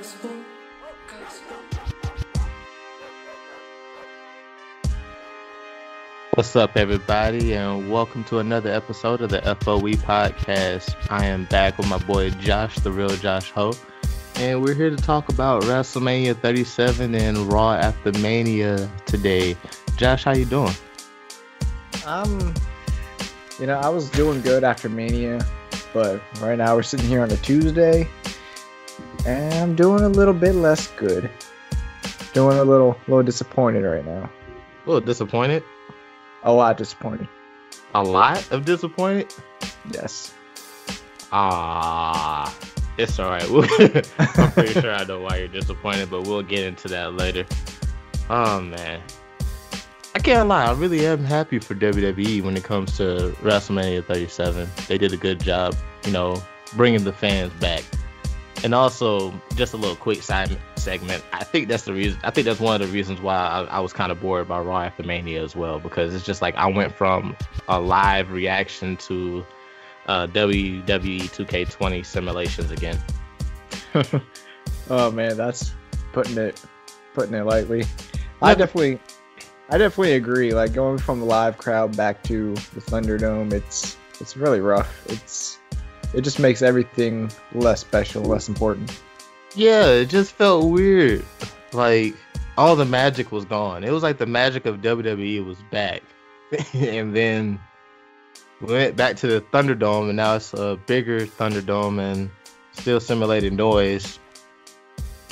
gospel, gospel. What's up, everybody, and welcome to another episode of the FOE podcast. I am back with my boy Josh, the real Josh Ho, and we're here to talk about WrestleMania 37 and Raw After Mania today. Josh, how you doing? Um, you know, I was doing good after Mania, but right now we're sitting here on a Tuesday, and I'm doing a little bit less good. Doing a little, little disappointed right now. A little disappointed. A lot disappointed. A lot of disappointed. Yes. Ah, it's all right. I'm pretty sure I know why you're disappointed, but we'll get into that later. Oh man, I can't lie. I really am happy for WWE when it comes to WrestleMania 37. They did a good job, you know, bringing the fans back. And also, just a little quick side segment. I think that's the reason. I think that's one of the reasons why I, I was kind of bored by Raw after Mania as well, because it's just like I went from a live reaction to uh, WWE 2K20 simulations again. oh man, that's putting it putting it lightly. I definitely I definitely agree. Like going from the live crowd back to the Thunderdome, it's it's really rough. It's it just makes everything less special, less important. Yeah, it just felt weird. Like all the magic was gone. It was like the magic of WWE was back. and then we went back to the Thunderdome and now it's a bigger Thunderdome and still simulated noise.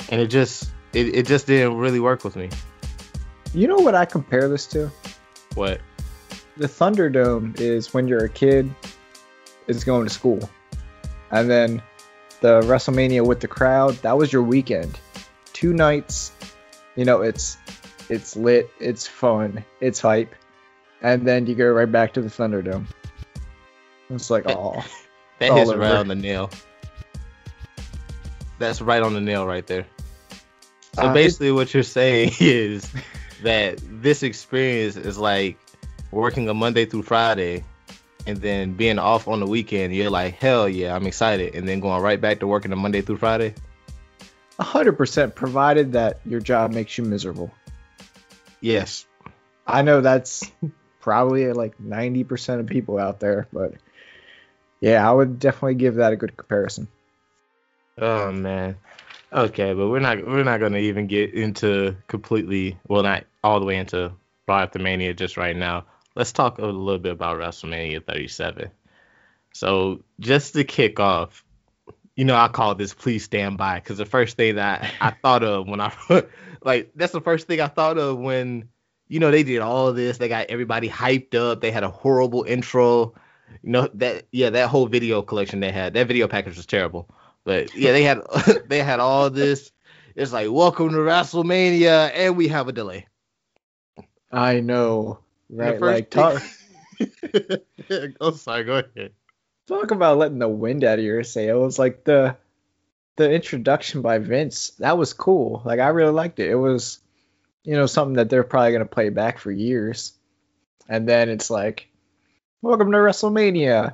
And it just it, it just didn't really work with me. You know what I compare this to? What? The Thunderdome is when you're a kid is going to school. And then the WrestleMania with the crowd, that was your weekend. Two nights, you know, it's it's lit, it's fun, it's hype. And then you go right back to the Thunderdome. It's like, oh, That hits right on the nail. That's right on the nail right there. So Uh, basically, what you're saying is that this experience is like working a Monday through Friday, and then being off on the weekend. You're like, hell yeah, I'm excited, and then going right back to working a Monday through Friday. hundred percent provided that your job makes you miserable. Yes. I know that's probably like ninety percent of people out there, but yeah, I would definitely give that a good comparison. Oh man. Okay, but we're not we're not gonna even get into completely well not all the way into Raw After Mania just right now. Let's talk a little bit about WrestleMania 37. So just to kick off, you know I call this please stand by because the first thing that I thought of when I like that's the first thing I thought of when you know they did all this. They got everybody hyped up. They had a horrible intro. You know that yeah that whole video collection they had that video package was terrible. But yeah, they had they had all this. It's like welcome to WrestleMania, and we have a delay. I know, right? Like talk oh, sorry. Go ahead. talk about letting the wind out of your sails. Like the the introduction by Vince, that was cool. Like I really liked it. It was, you know, something that they're probably gonna play back for years. And then it's like, welcome to WrestleMania.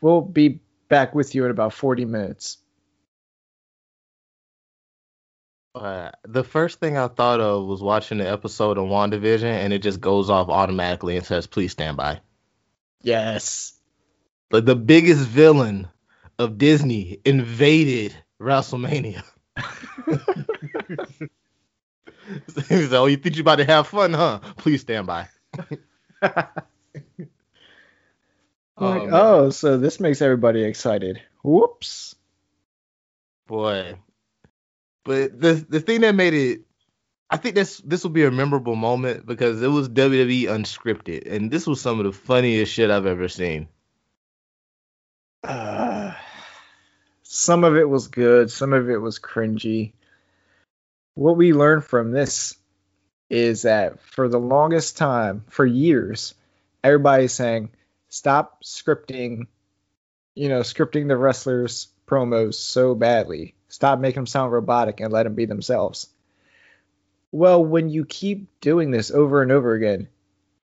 We'll be back with you in about 40 minutes. Uh, the first thing I thought of was watching the episode of WandaVision, and it just goes off automatically and says, "Please stand by." Yes. But the biggest villain of Disney invaded WrestleMania. He's like, oh, you think you're about to have fun, huh? Please stand by. Like, man. oh, so this makes everybody excited. Whoops. boy. But the the thing that made it, I think this this will be a memorable moment because it was WWE unscripted, and this was some of the funniest shit I've ever seen. Uh, some of it was good, some of it was cringy. What we learned from this is that for the longest time, for years, everybody's saying, stop scripting, you know, scripting the wrestlers' promos so badly. Stop making them sound robotic and let them be themselves. Well, when you keep doing this over and over again,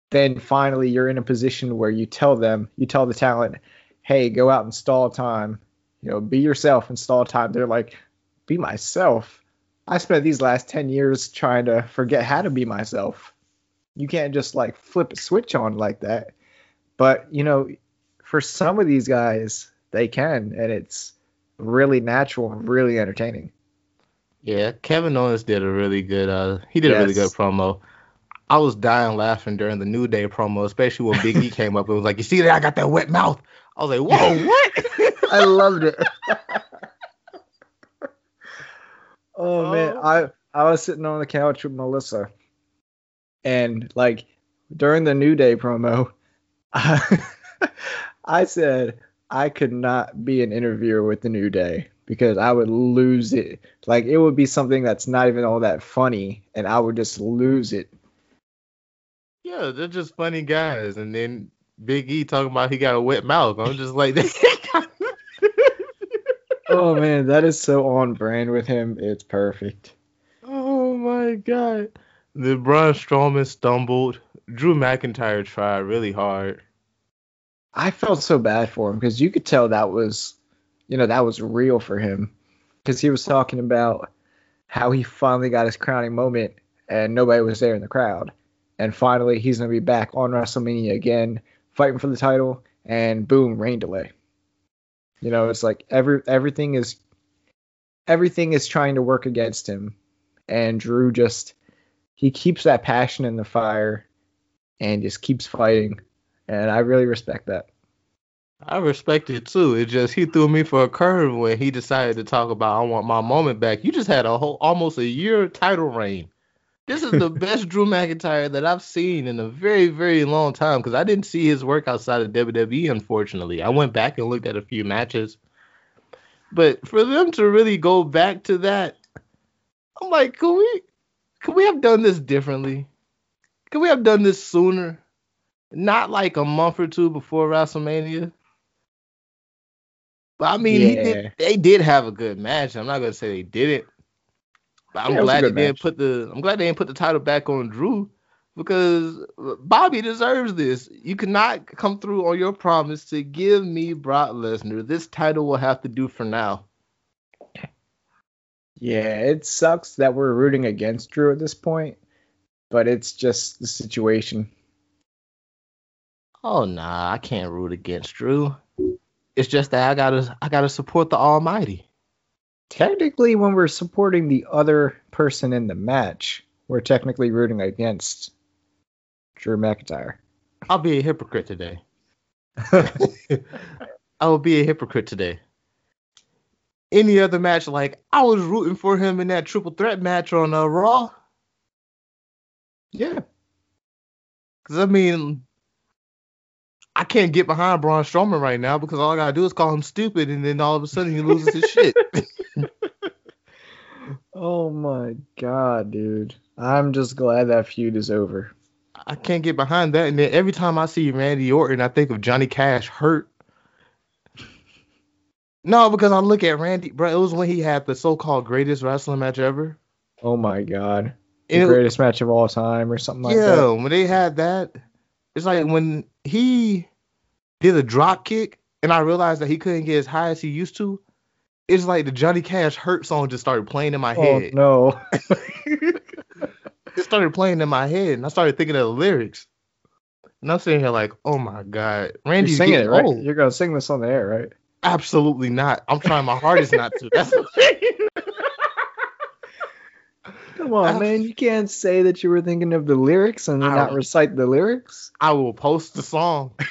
then finally you're in a position where you tell them, you tell the talent, hey, go out and stall time. You know, be yourself and stall time. They're like, be myself. I spent these last 10 years trying to forget how to be myself. You can't just like flip a switch on like that. But, you know, for some of these guys, they can, and it's really natural and really entertaining. Yeah, Kevin Owens did a really good uh he did a really good promo. I was dying laughing during the New Day promo, especially when Big E came up and was like, You see that I got that wet mouth? I was like, Whoa, what? I loved it. oh man, Oh. I I was sitting on the couch with Melissa, and like during the New Day promo, I, I said I could not be an interviewer with the New Day because I would lose it. Like it would be something that's not even all that funny, and I would just lose it. yeah, they're just funny guys. And then Big E talking about he got a wet mouth. I'm just like Oh man, that is so on brand with him. It's perfect. Oh my god. The Braun Strowman stumbled. Drew McIntyre tried really hard. I felt so bad for him because you could tell that was, you know, that was real for him because he was talking about how he finally got his crowning moment and nobody was there in the crowd. And finally, he's going to be back on WrestleMania again, fighting for the title, and boom, rain delay. You know, it's like every everything is everything is trying to work against him, and Drew just he keeps that passion in the fire and just keeps fighting, and I really respect that. I respect it too. It just he threw me for a curve when he decided to talk about I want my moment back. You just had a whole almost a year title reign. This is the best Drew McIntyre that I've seen in a very, very long time because I didn't see his work outside of WWE, unfortunately. I went back and looked at a few matches. But for them to really go back to that, I'm like, could we could we have done this differently? Could we have done this sooner? Not like a month or two before WrestleMania. But I mean, he Yeah. did, they did have a good match. I'm not gonna say they didn't. But I'm Yeah, glad they good didn't put the I'm glad they didn't put the title back on Drew because Bobby deserves this. You cannot come through on your promise to give me Brock Lesnar. This title will have to do for now. Yeah, it sucks that we're rooting against Drew at this point, but it's just the situation. Oh nah, I can't root against Drew. It's just that I gotta I gotta support the Almighty. Technically, when we're supporting the other person in the match, we're technically rooting against Drew McIntyre. I'll be a hypocrite today. I will be a hypocrite today. Any other match, like I was rooting for him in that triple threat match on uh, Raw. yeah, Because I mean, I can't get behind Braun Strowman right now because all I gotta do is call him stupid, and then all of a sudden he loses his shit. Oh my god, dude. I'm just glad that feud is over. I can't get behind that. And then every time I see Randy Orton, I think of Johnny Cash hurt. No, because I look at Randy, bro. It was when he had the so-called greatest wrestling match ever. Oh my god. The it- greatest match of all time or something like yeah, that. Yeah, when they had that, it's like when he did a drop kick, and I realized that he couldn't get as high as he used to. It's like the Johnny Cash hurt song just started playing in my Oh head. no. It started playing in my head, and I started thinking of the lyrics. And I'm sitting here like, oh my god, You're singing it, right? old. You're gonna sing this on the air, right? Absolutely not. I'm trying my hardest not to. That's the thing. Come on, man. You can't say that you were thinking of the lyrics and then I not recite the lyrics. I will post the song.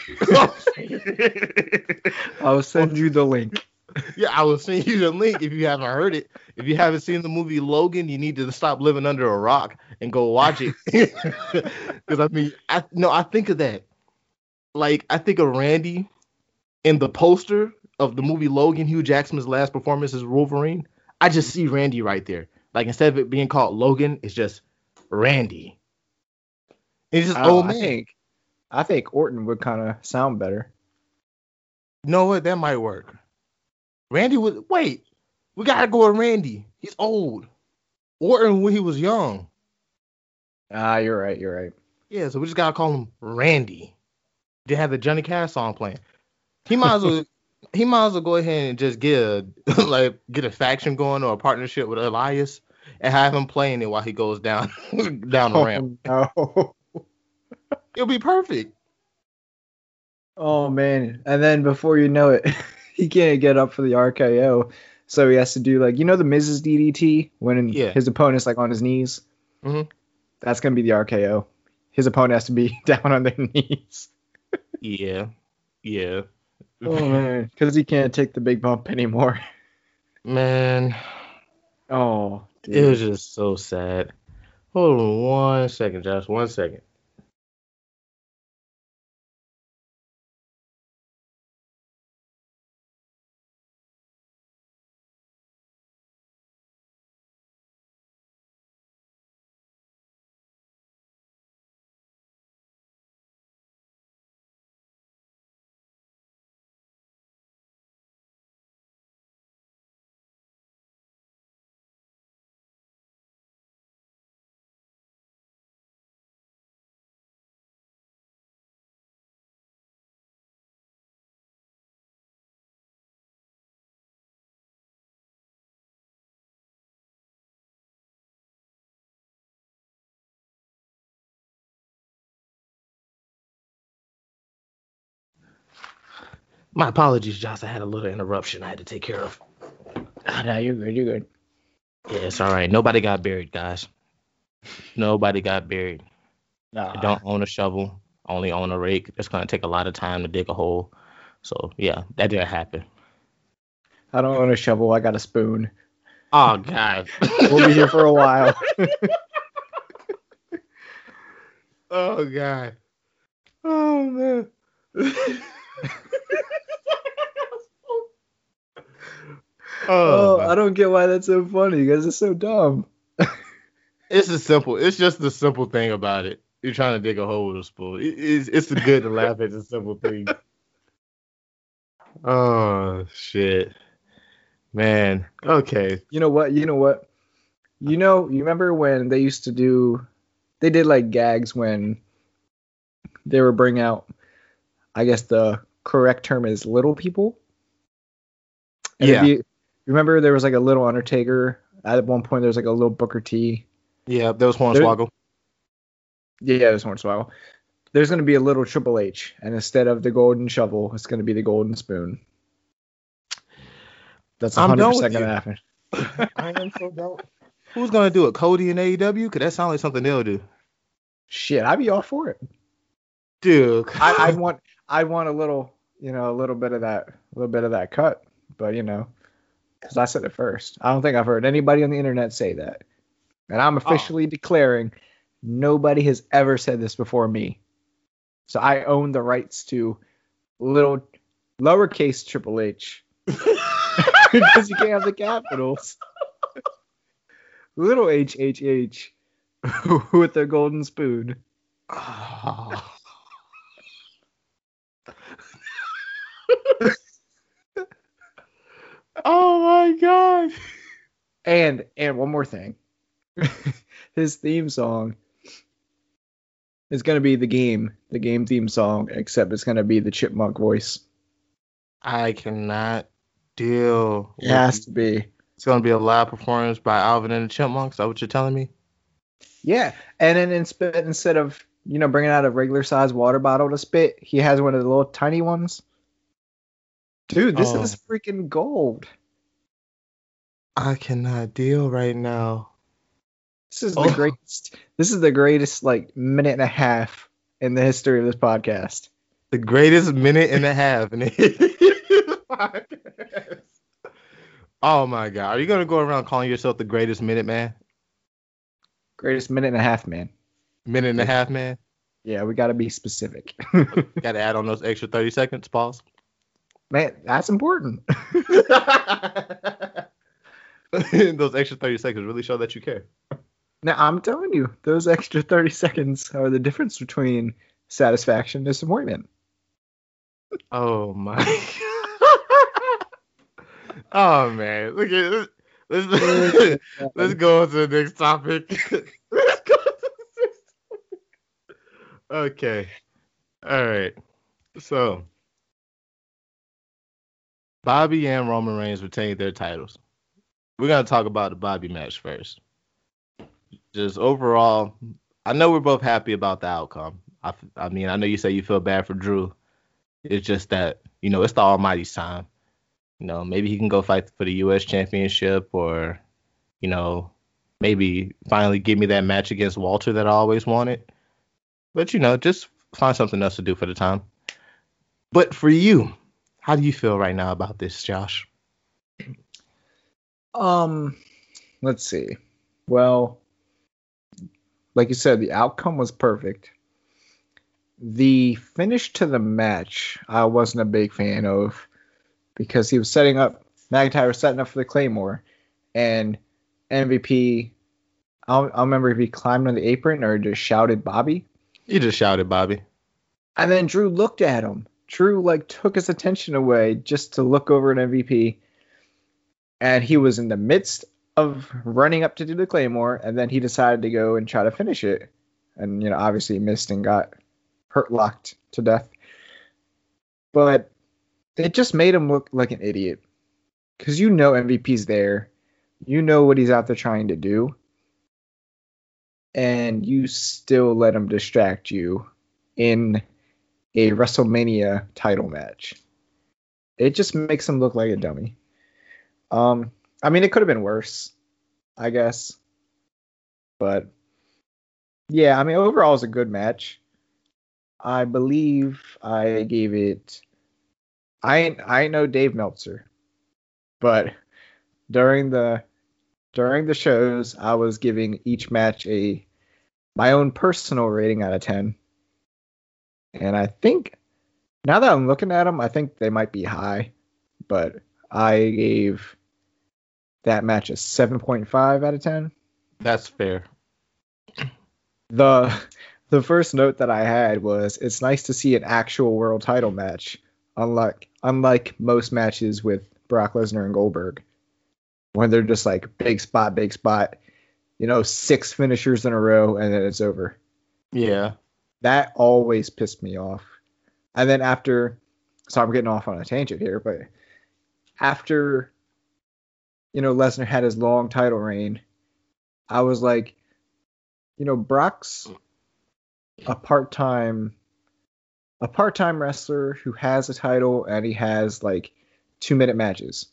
I'll send you the link. yeah, I will send you the link if you haven't heard it. If you haven't seen the movie Logan, you need to stop living under a rock and go watch it. Because I mean, I no, I think of that. Like I think of Randy in the poster of the movie Logan, Hugh Jackman's last performance as Wolverine. I just see Randy right there. Like instead of it being called Logan, it's just Randy. It's just I, old I man. think I think Orton would kind of sound better. You know what? That might work. Randy was wait. We gotta go with Randy. He's old. Orton when he was young. Ah, you're right. You're right. Yeah, so we just gotta call him Randy. They have the Johnny Cash song playing. He might as well he might as well go ahead and just get a like get a faction going or a partnership with Elias and have him playing it while he goes down down the ramp. Oh, no. It'll be perfect. Oh man. And then before you know it, he can't get up for the RKO. So he has to do like you know the Mrs. DDT when Yeah. his opponent's like on his knees. Mhm. That's gonna be the RKO. His opponent has to be down on their knees. Yeah, yeah. Oh man, because he can't take the big bump anymore. Man, Oh, dude. it was just so sad. Hold on one second, Josh. One second. My apologies, Josh. I had a little interruption I had to take care of. Ah, no, you're good. You're good. Yeah, it's all right. Nobody got buried, guys. Nobody got buried. Nah. I don't own a shovel. I only own a rake. It's gonna take a lot of time to dig a hole. So yeah, that didn't happen. I don't own a shovel. I got a spoon. Oh God. We'll be here for a while. oh God. Oh man. Oh, oh, I don't get why that's so funny because it's so dumb. it's a simple. It's just the simple thing about it. You're trying to dig a hole with a spoon. It- it's it's good to laugh at the simple thing. Oh shit, man. Okay. You know what? You know what? You know, you remember when they used to do, they did like gags when they were bring out, I guess the correct term is little people. And it'd Yeah. be- remember there was like a little Undertaker. At one point, there was like a little Booker T. Yeah, that was Hornswoggle. Yeah, yeah, there's Hornswoggle. There's going to be a little Triple H, and instead of the golden shovel, it's going to be the golden spoon. That's I'm 100% going to happen. I am so dope. Who's gonna do it? Cody and AEW? Cause that sounds like something they'll do. Shit, I'd be all for it. Dude. I, I want I want a little, you know, a little bit of that, a little bit of that cut. But you know, because I said it first. I don't think I've heard anybody on the internet say that, and I'm oh. officially declaring nobody has ever said this before me. So I own the rights to little lowercase Triple H because you can't have the capitals. Little H H H with their golden spoon. Oh. Oh my god. And and one more thing. His theme song is gonna be the game, the game theme song, except it's gonna be the chipmunk voice. I cannot deal. It has to be. It's gonna be a live performance by Alvin and the Chipmunks. Is that what you're telling me? Yeah. And then instead instead of you know bringing out a regular size water bottle to spit, he has one of the little tiny ones. Dude, this Oh. is freaking gold. I cannot deal right now. This is the Oh. greatest. This is the greatest like minute and a half in the history of this podcast. The greatest minute and a half in the podcast. Oh my god. Are you gonna go around calling yourself the greatest minute man? Greatest minute and a half, man. Minute and a half man? Yeah, we got to be specific. Gotta add on those extra 30 seconds. Pause. Man, that's important. those extra 30 seconds really show that you care. Now I'm telling you, those extra 30 seconds are the difference between satisfaction and disappointment. Oh my. God. Oh man. Look at this. Let's, let's go on to the next topic. let's go to the next topic. Okay. All right. So, Bobby and Roman Reigns retained their titles. We're to talk about the Bobby match first. just overall, I know we're both happy about the outcome. I, I mean, I know you say you feel bad for Drew. It's just that you know it's the Almighty's time. You know, maybe he can go fight for the U.S. Championship, or you know, maybe finally give me that match against Walter that I always wanted. But you know, just find something else to do for the time. But for you, how do you feel right now about this, Josh? Um, let's see. Well, like you said, the outcome was perfect. The finish to the match, I wasn't a big fan of because he was setting up McIntyre was setting up for the Claymore, and MVP. I don't, I don't remember if he climbed on the apron or just shouted Bobby. He just shouted, Bobby. And then Drew looked at him. Drew like took his attention away just to look over at MVP. And he was in the midst of running up to do the Claymore, and then he decided to go and try to finish it. And you know, obviously missed and got hurt locked to death. But it just made him look like an idiot. Cause you know MVP's there. You know what he's out there trying to do. And you still let him distract you in a WrestleMania title match. It just makes him look like a dummy. Um, I mean, it could have been worse, I guess. But yeah, I mean, overall, it's a good match. I believe I gave it. I I know Dave Meltzer, but during the during the shows, I was giving each match a my own personal rating out of ten. And I think now that I'm looking at them, I think they might be high, but I gave that match a 7.5 out of 10. That's fair. The the first note that I had was it's nice to see an actual world title match, unlike unlike most matches with Brock Lesnar and Goldberg, when they're just like big spot, big spot, you know, six finishers in a row and then it's over. Yeah. That always pissed me off. And then after, so I'm getting off on a tangent here, but after, you know, Lesnar had his long title reign, I was like, you know, Brock's a part-time, a part-time wrestler who has a title and he has like two-minute matches.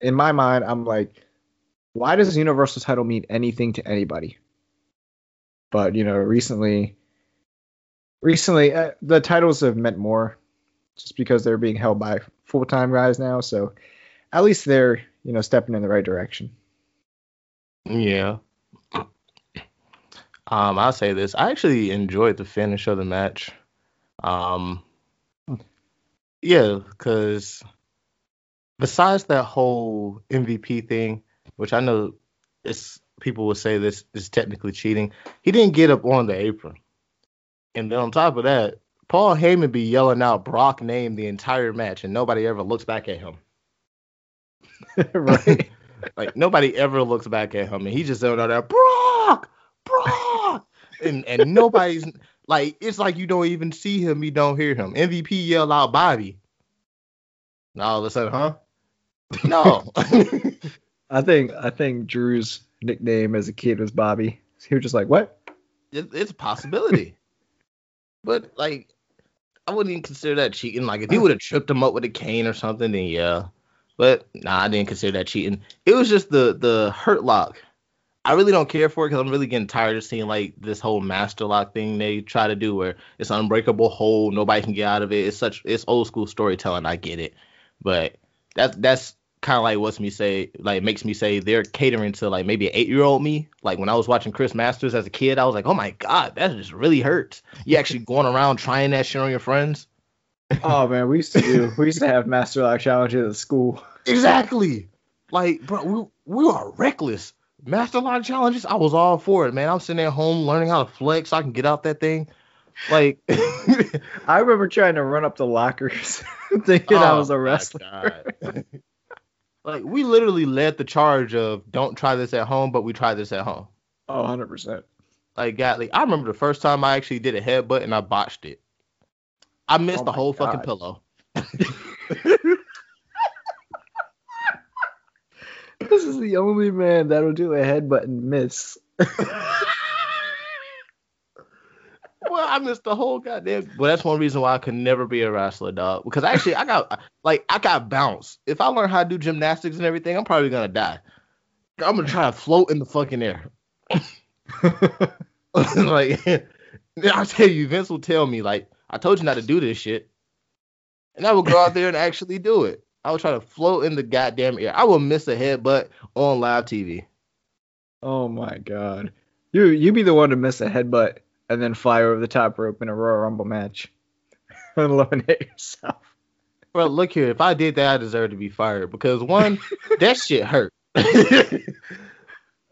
In my mind, I'm like, why does the Universal title mean anything to anybody? But you know, recently recently uh, the titles have meant more just because they're being held by full-time guys now so at least they're you know stepping in the right direction Yeah. Um, I'll say this. I actually enjoyed the finish of the match. Um, yeah, because besides that whole MVP thing, which I know it's people will say this is technically cheating, he didn't get up on the apron. And then on top of that, Paul Heyman be yelling out Brock name the entire match, and nobody ever looks back at him. right Like nobody ever looks back at him, and he just yelling out there, Brock, Brock, and and nobody's like, it's like you don't even see him, you don't hear him. MVP yell out Bobby. And all of a sudden, huh? No. i think i think drew's nickname as a kid was bobby he was just like what it, it's a possibility. But like, I wouldn't even consider that cheating. Like, if he would have tripped him up with a cane or something, then yeah. But nah, I didn't consider that cheating. It was just the the hurt lock. I really don't care for it because I'm really getting tired of seeing like this whole master lock thing they try to do where it's an unbreakable hold, nobody can get out of it. It's such it's old school storytelling. I get it, but that's that's kind of like what's me say like makes me say they're catering to like maybe an eight year old me. Like when I was watching Chris Masters as a kid, I was like, oh my god, that just really hurts. You actually going around trying that shit on your friends. oh man we used to do we used to have master lock challenges at school Exactly. Like, bro, we we are reckless. Master lock challenges, I was all for it, man. I'm sitting at home learning how to flex so I can get out that thing. Like, i remember trying to run up the lockers thinking i Oh was a my wrestler God. Like, we literally led the charge of don't try this at home, but we tried this at home. oh 100% Like, God, like, I remember the first time I actually did a headbutt and I botched it. I missed Oh the whole fucking pillow. this is the only man that'll do a headbutt and miss well, I missed the whole goddamn. Well, that's one reason why I could never be a wrestler, dog. Because actually, I got like I got bounce. If I learn how to do gymnastics and everything, I'm probably gonna die. I'm gonna try to float in the fucking air. like, I'll tell you, Vince will tell me like, I told you not to do this shit, and I will go out there and actually do it. I will try to float in the goddamn air. I will miss a headbutt on live TV. oh my god. You you be the one to miss a headbutt and then fly over the top rope in a Royal Rumble match. and eliminate yourself. Well, look here. If I did that, I deserve to be fired because one, that shit hurt. like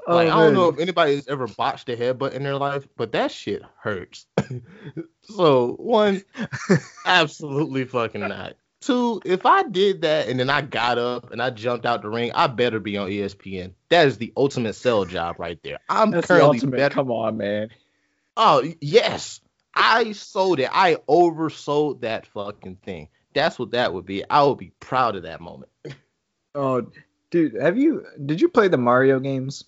Oh, I don't know if anybody's ever botched a headbutt in their life, but that shit hurts. so one, absolutely fucking not. Two, if I did that and then I got up and I jumped out the ring, I better be on ESPN. That is the ultimate sell job right there. I'm That's the currently ultimate. better. Come on, man. Oh yes, I sold it. I oversold that fucking thing. That's what that would be. I would be proud of that moment. Oh, dude, have you? Did you play the Mario games?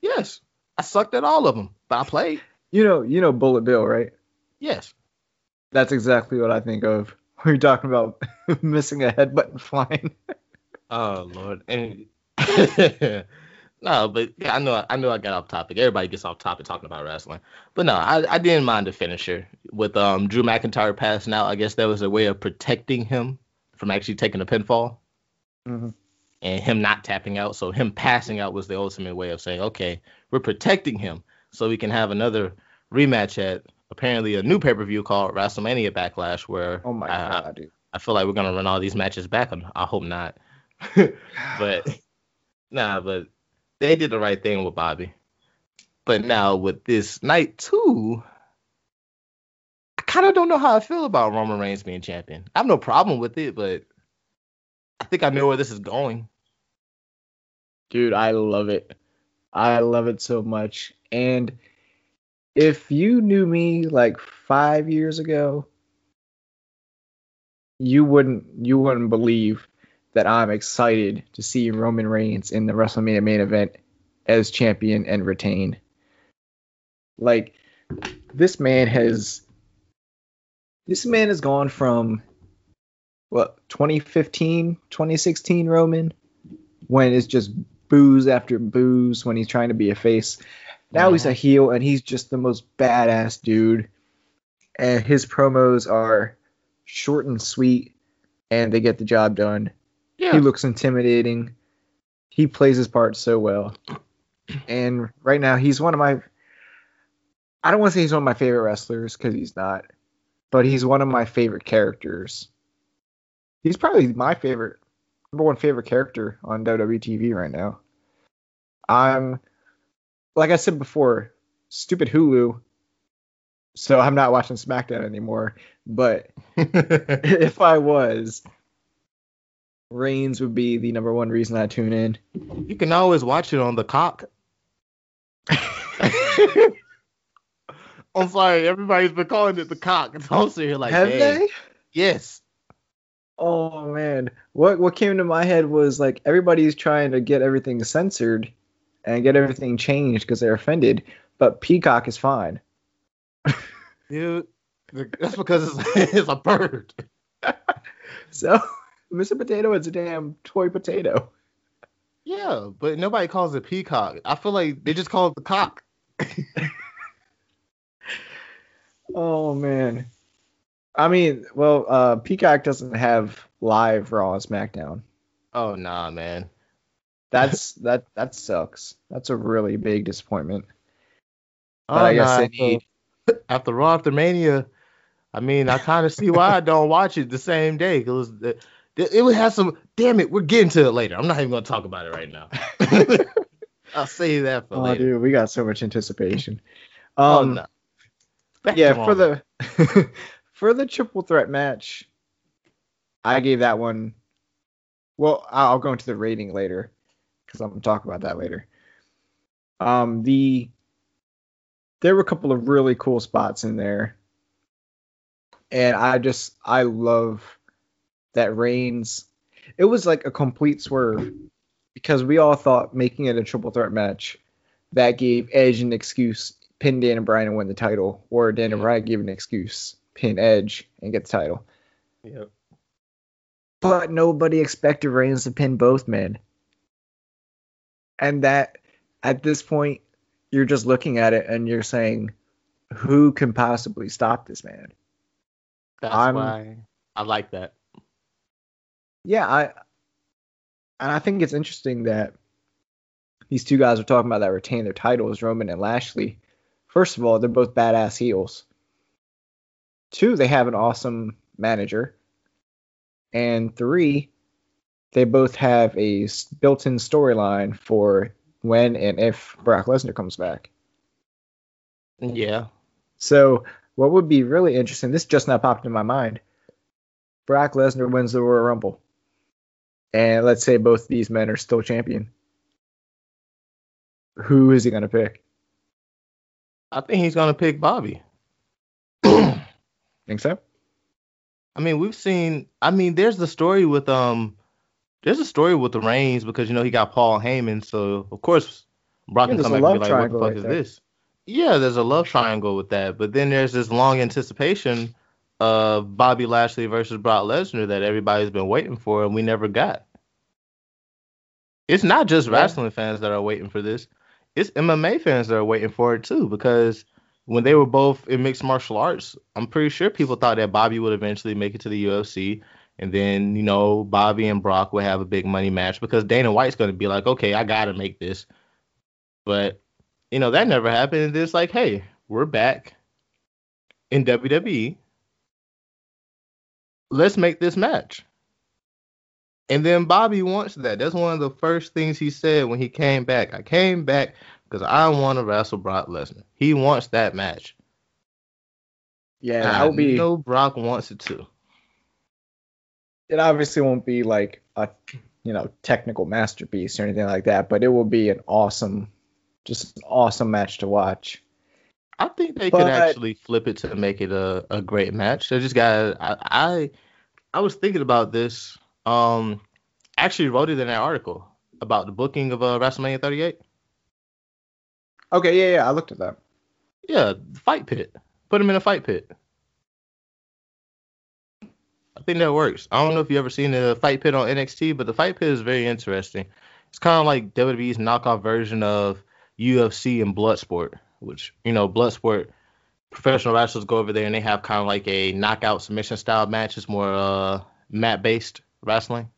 Yes, I sucked at all of them, but I played. You know, you know Bullet Bill, right? Yes. That's exactly what I think of when you're talking about missing a headbutt and flying. Oh Lord. And no, but yeah, I know I know I got off topic. Everybody gets off topic talking about wrestling. But no, I, I didn't mind the finisher with um Drew McIntyre passing out. I guess that was a way of protecting him from actually taking a pinfall Mhm. and him not tapping out. So him passing out was the ultimate way of saying, okay, we're protecting him so we can have another rematch at apparently a new pay per view called WrestleMania Backlash, where Oh my I, god, dude. I feel like we're gonna run all these matches back. I hope not. but nah, but they did the right thing with Bobby. But now with this night two, I kind of don't know how I feel about Roman Reigns being champion. I have no problem with it, but I think I know where this is going. dude, I love it. I love it so much. And if you knew me like five years ago, you wouldn't you wouldn't believe that I'm excited to see Roman Reigns in the WrestleMania main event as champion and retain. Like this man has this man has gone from what 2015 2016 roman when it's just booze after booze when he's trying to be a face. Now he's a heel and he's just the most badass dude. And his promos are short and sweet and they get the job done Yeah. he looks intimidating he plays his part so well and right now he's one of my i don't want to say he's one of my favorite wrestlers because he's not but he's one of my favorite characters he's probably my favorite number one favorite character on WWE TV right now. I'm like I said before, stupid Hulu. So I'm not watching SmackDown anymore. But if I was, Reigns would be the number one reason I tune in. you can always watch it on the cock. I'm sorry, everybody's been calling it the cock. It's I'm here like, Have "Dang." they? Yes. Oh man, what what came to my head was like everybody's trying to get everything censored and get everything changed because they're offended, but Peacock is fine. Dude, that's because it's, it's a bird. So Mr. Potato is a damn toy potato. Yeah, but nobody calls it peacock. I feel like they just call it the cock. Oh man. I mean, well, uh, Peacock doesn't have live Raw and SmackDown. Oh nah, man. That's that that sucks. That's a really big disappointment. Oh, But I guess nah, they after- need. after Raw after Mania. I mean, I kind of see why I don't watch it the same day because it, would have some. Damn it, we're getting to it later. I'm not even gonna talk about it right now. I'll save that for Oh, later. dude, we got so much anticipation. Oh, Um, no. Yeah, for the for the triple threat match, I gave that one. Well, I'll go into the rating later because I'm gonna talk about that later. Um, the there were a couple of really cool spots in there, and I just I love that Reigns. It was like a complete swerve because we all thought making it a triple threat match that gave Edge an excuse, pin Daniel Bryan and win the title, or Daniel Bryan gave an excuse, pin Edge and get the title. Yep. But nobody expected Reigns to pin both men. And that, at this point, you're just looking at it and you're saying, who can possibly stop this man? That's I'm- why I like that. Yeah, I and I think it's interesting that these two guys are talking about that retain their titles, Roman and Lashley. First of all, they're both badass heels. Two, they have an awesome manager. And three, they both have a built-in storyline for when and if Brock Lesnar comes back. Yeah. So, what would be really interesting, this just now popped in my mind. Brock Lesnar wins the Royal Rumble. And let's say both these men are still champion. Who is he going to pick? I think he's gonna pick Bobby. Think so? I mean, we've seen. I mean, there's the story with um, there's a story with the Reigns because you know he got Paul Heyman, so of course Brock Yeah, can come back and be like, "What the fuck is this?" Yeah, there's a love triangle with that, but then there's this long anticipation of Bobby Lashley versus Brock Lesnar that everybody's been waiting for, and we never got. It's not just Yeah. wrestling fans that are waiting for this; it's MMA fans that are waiting for it too, because when they were both in mixed martial arts, I'm pretty sure people thought that Bobby would eventually make it to the UFC. And then, you know, Bobby and Brock would have a big money match because Dana White's going to be like, okay, I got to make this. But, you know, that never happened. And it's like, hey, we're back in WWE. Let's make this match. And then Bobby wants that. That's one of the first things he said when he came back. I came back because I want to wrestle Brock Lesnar. He wants that match. Yeah, And that would be. No, Brock wants it too. It obviously won't be like a, you know, technical masterpiece or anything like that, but it will be an awesome, just an awesome match to watch. I think they But- could actually flip it to make it a, a great match. They just got I, I I was thinking about this. Um actually wrote it in that article about the booking of uh, WrestleMania 38. Okay, yeah, yeah, I looked at that. Yeah, fight pit. Put him in a fight pit. I think that works. I don't know if you ever seen the fight pit on NXT, but the fight pit is very interesting. It's kind of like WWE's knockoff version of UFC and Bloodsport, which you know, Bloodsport professional wrestlers go over there and they have kind of like a knockout submission style match. It's more uh mat based wrestling.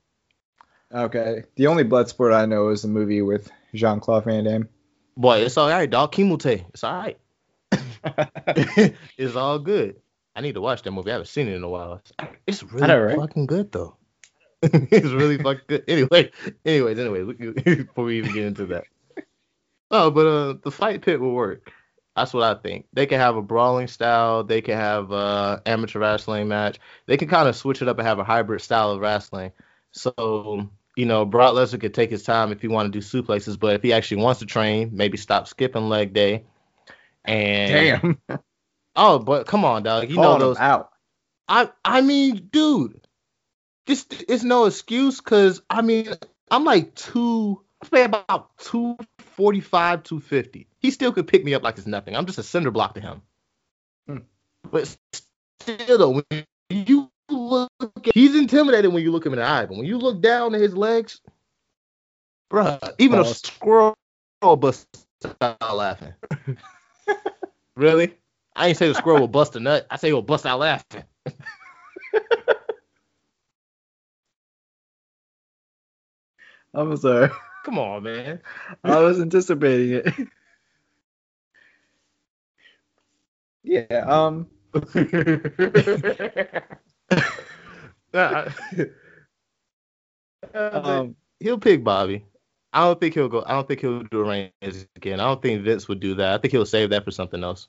Okay. The only blood sport I know is the movie with Jean Claude Van Damme. Boy, it's all right, dog. Kumite. It's all right. it's all good. I need to watch that movie. I haven't seen it in a while. It's really know, right? fucking good though. it's really fucking good. Anyway, anyways, anyways, before we even get into that. Oh, but uh, the fight pit will work. That's what I think. They can have a brawling style. They can have uh amateur wrestling match. They can kind of switch it up and have a hybrid style of wrestling. So you know, Brock Lesnar could take his time if he want to do suplexes, but if he actually wants to train, maybe stop skipping leg day. And Damn. oh, but come on, dog. You know those. out. I I mean, dude, this is no excuse because I mean I'm like two. I play about two forty five, two fifty. He still could pick me up like it's nothing. I'm just a cinder block to him. Hmm. But still, though, when you look, at, he's intimidated when you look him in the eye. But when you look down at his legs, bruh, even a squirrel will bust out laughing. really? I ain't say the squirrel will bust a nut. I say he'll bust out laughing. I'm sorry. Come on, man. I was anticipating it. yeah, um um he'll pick Bobby. I don't think he'll go. I don't think he'll do a Reigns again. I don't think Vince would do that. I think he'll save that for something else.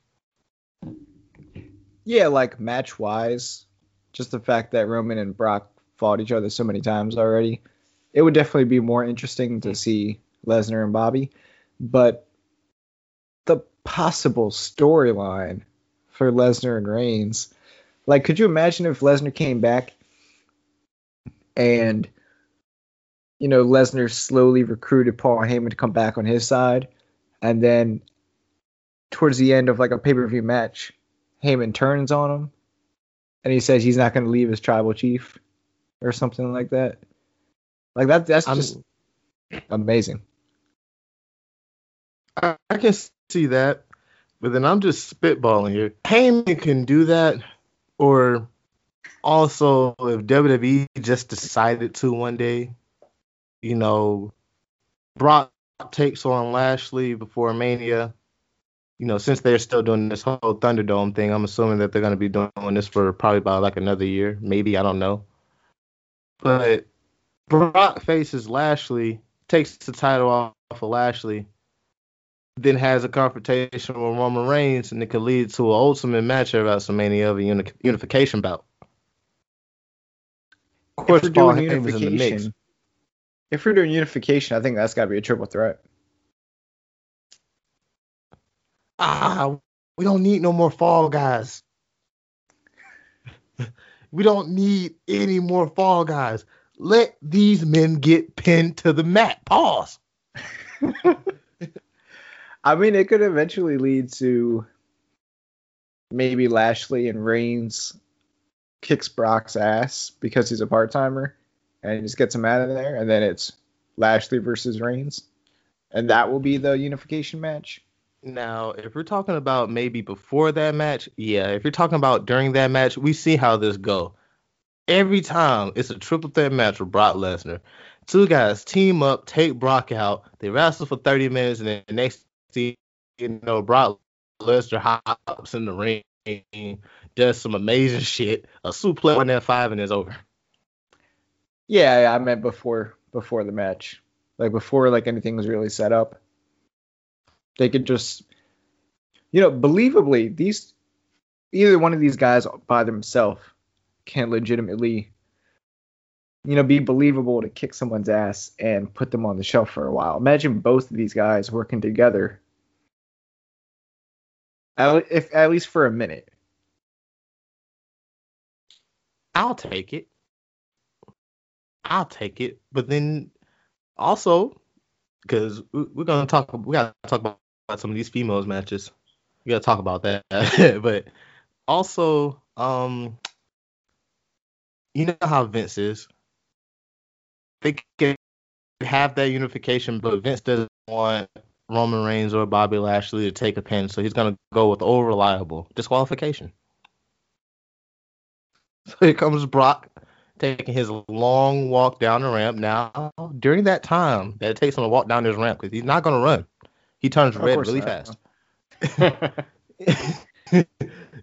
yeah, like match wise, just the fact that Roman and Brock fought each other so many times already, it would definitely be more interesting to hmm. see Lesnar and Bobby. But the possible storyline for Lesnar and Reigns, like, could you imagine if Lesnar came back and you know Lesnar slowly recruited Paul Heyman to come back on his side, and then towards the end of like a pay per view match, Heyman turns on him, and he says he's not going to leave his tribal chief, or something like that. Like that. That's I'm- just amazing. I, I can see that, but then I'm just spitballing here. Heyman can do that, or also if WWE just decided to one day, you know, Brock takes on Lashley before Mania. You know, since they're still doing this whole Thunderdome thing, I'm assuming that they're going to be doing this for probably about like another year, maybe I don't know. But Brock faces Lashley, takes the title off of Lashley, then has a confrontation with Roman Reigns, and it could lead to an ultimate match at WrestleMania of a uni- unification bout. Of If course, we're Paul doing Heyman's in the mix. unification, if we're doing unification, I think that's got to be a triple threat. Ah, we don't need no more fall guys. we don't need any more fall guys. Let these men get pinned to the mat. Pause. I mean, it could eventually lead to maybe Lashley and Reigns kicks Brock's ass because he's a part timer and just gets him out of there, and then it's Lashley versus Reigns, and that will be the unification match. Now, if we're talking about maybe before that match, yeah. If you're talking about during that match, we see how this go. Every time it's a triple threat match with Brock Lesnar. Two guys team up, take Brock out. They wrestle for 30 minutes, and then the next thing you know, Brock Lesnar hops in the ring, does some amazing shit, a suplex on that five, and it's over. Yeah, yeah, I meant before before the match, like before like anything was really set up. They could just, you know, believably these either one of these guys by themselves can legitimately, you know, be believable to kick someone's ass and put them on the shelf for a while. Imagine both of these guys working together, at, if at least for a minute. I'll take it. I'll take it. But then also, because we're gonna talk, we gotta talk about some of these females matches. We gotta talk about that. but also, um, you know how Vince is. They can have that unification, but Vince doesn't want Roman Reigns or Bobby Lashley to take a pin, so he's gonna go with old reliable disqualification. So here comes Brock taking his long walk down the ramp. Now, during that time that it takes him to walk down this ramp, because he's not going to run, he turns Of red really not. fast.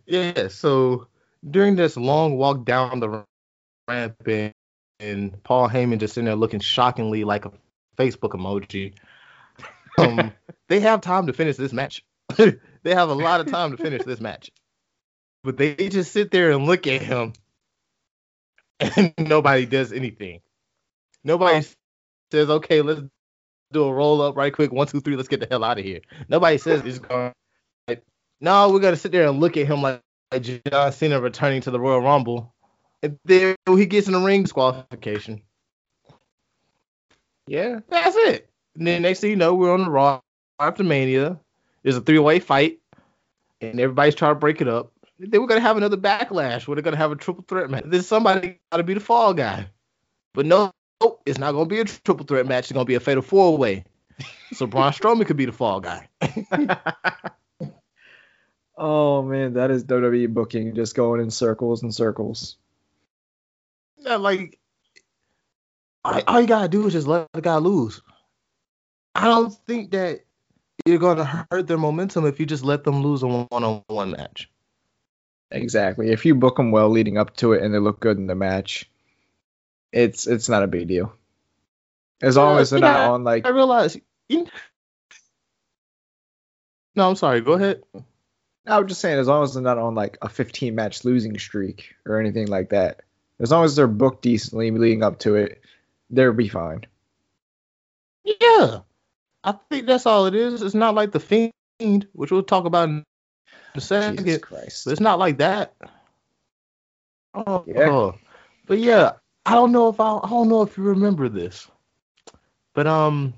yeah, so during this long walk down the ramp, and, and Paul Heyman just sitting there looking shockingly like a Facebook emoji, um, they have time to finish this match. they have a lot of time to finish this match. But they just sit there and look at him and nobody does anything. Nobody says, okay, let's do a roll up right quick. One, two, three, let's get the hell out of here. Nobody says it's going like, no, we're gonna sit there and look at him like, like John Cena returning to the Royal Rumble. And then he gets in the ring disqualification. Yeah, that's it. And then next thing you know, we're on the Raw after Mania. There's a three way fight, and everybody's trying to break it up. Then we're gonna have another backlash where they're gonna have a triple threat match. Then somebody gotta be the fall guy. But no, it's not gonna be a triple threat match. It's gonna be a fatal four way. So Braun Strowman could be the fall guy. oh man, that is WWE booking, just going in circles and circles. Yeah, like all, all you gotta do is just let the guy lose. I don't think that you're gonna hurt their momentum if you just let them lose a one-on-one match. Exactly. If you book them well leading up to it and they look good in the match, it's it's not a big deal. As long as they're not on like I realize. You... No, I'm sorry. Go ahead. I was just saying, as long as they're not on like a 15 match losing streak or anything like that. As long as they're booked decently leading up to it, they'll be fine. Yeah, I think that's all it is. It's not like the Fiend, which we'll talk about in a second. Jesus Christ. It's not like that. Oh, Yeah. oh. but yeah, I don't know if I, I don't know if you remember this, but um,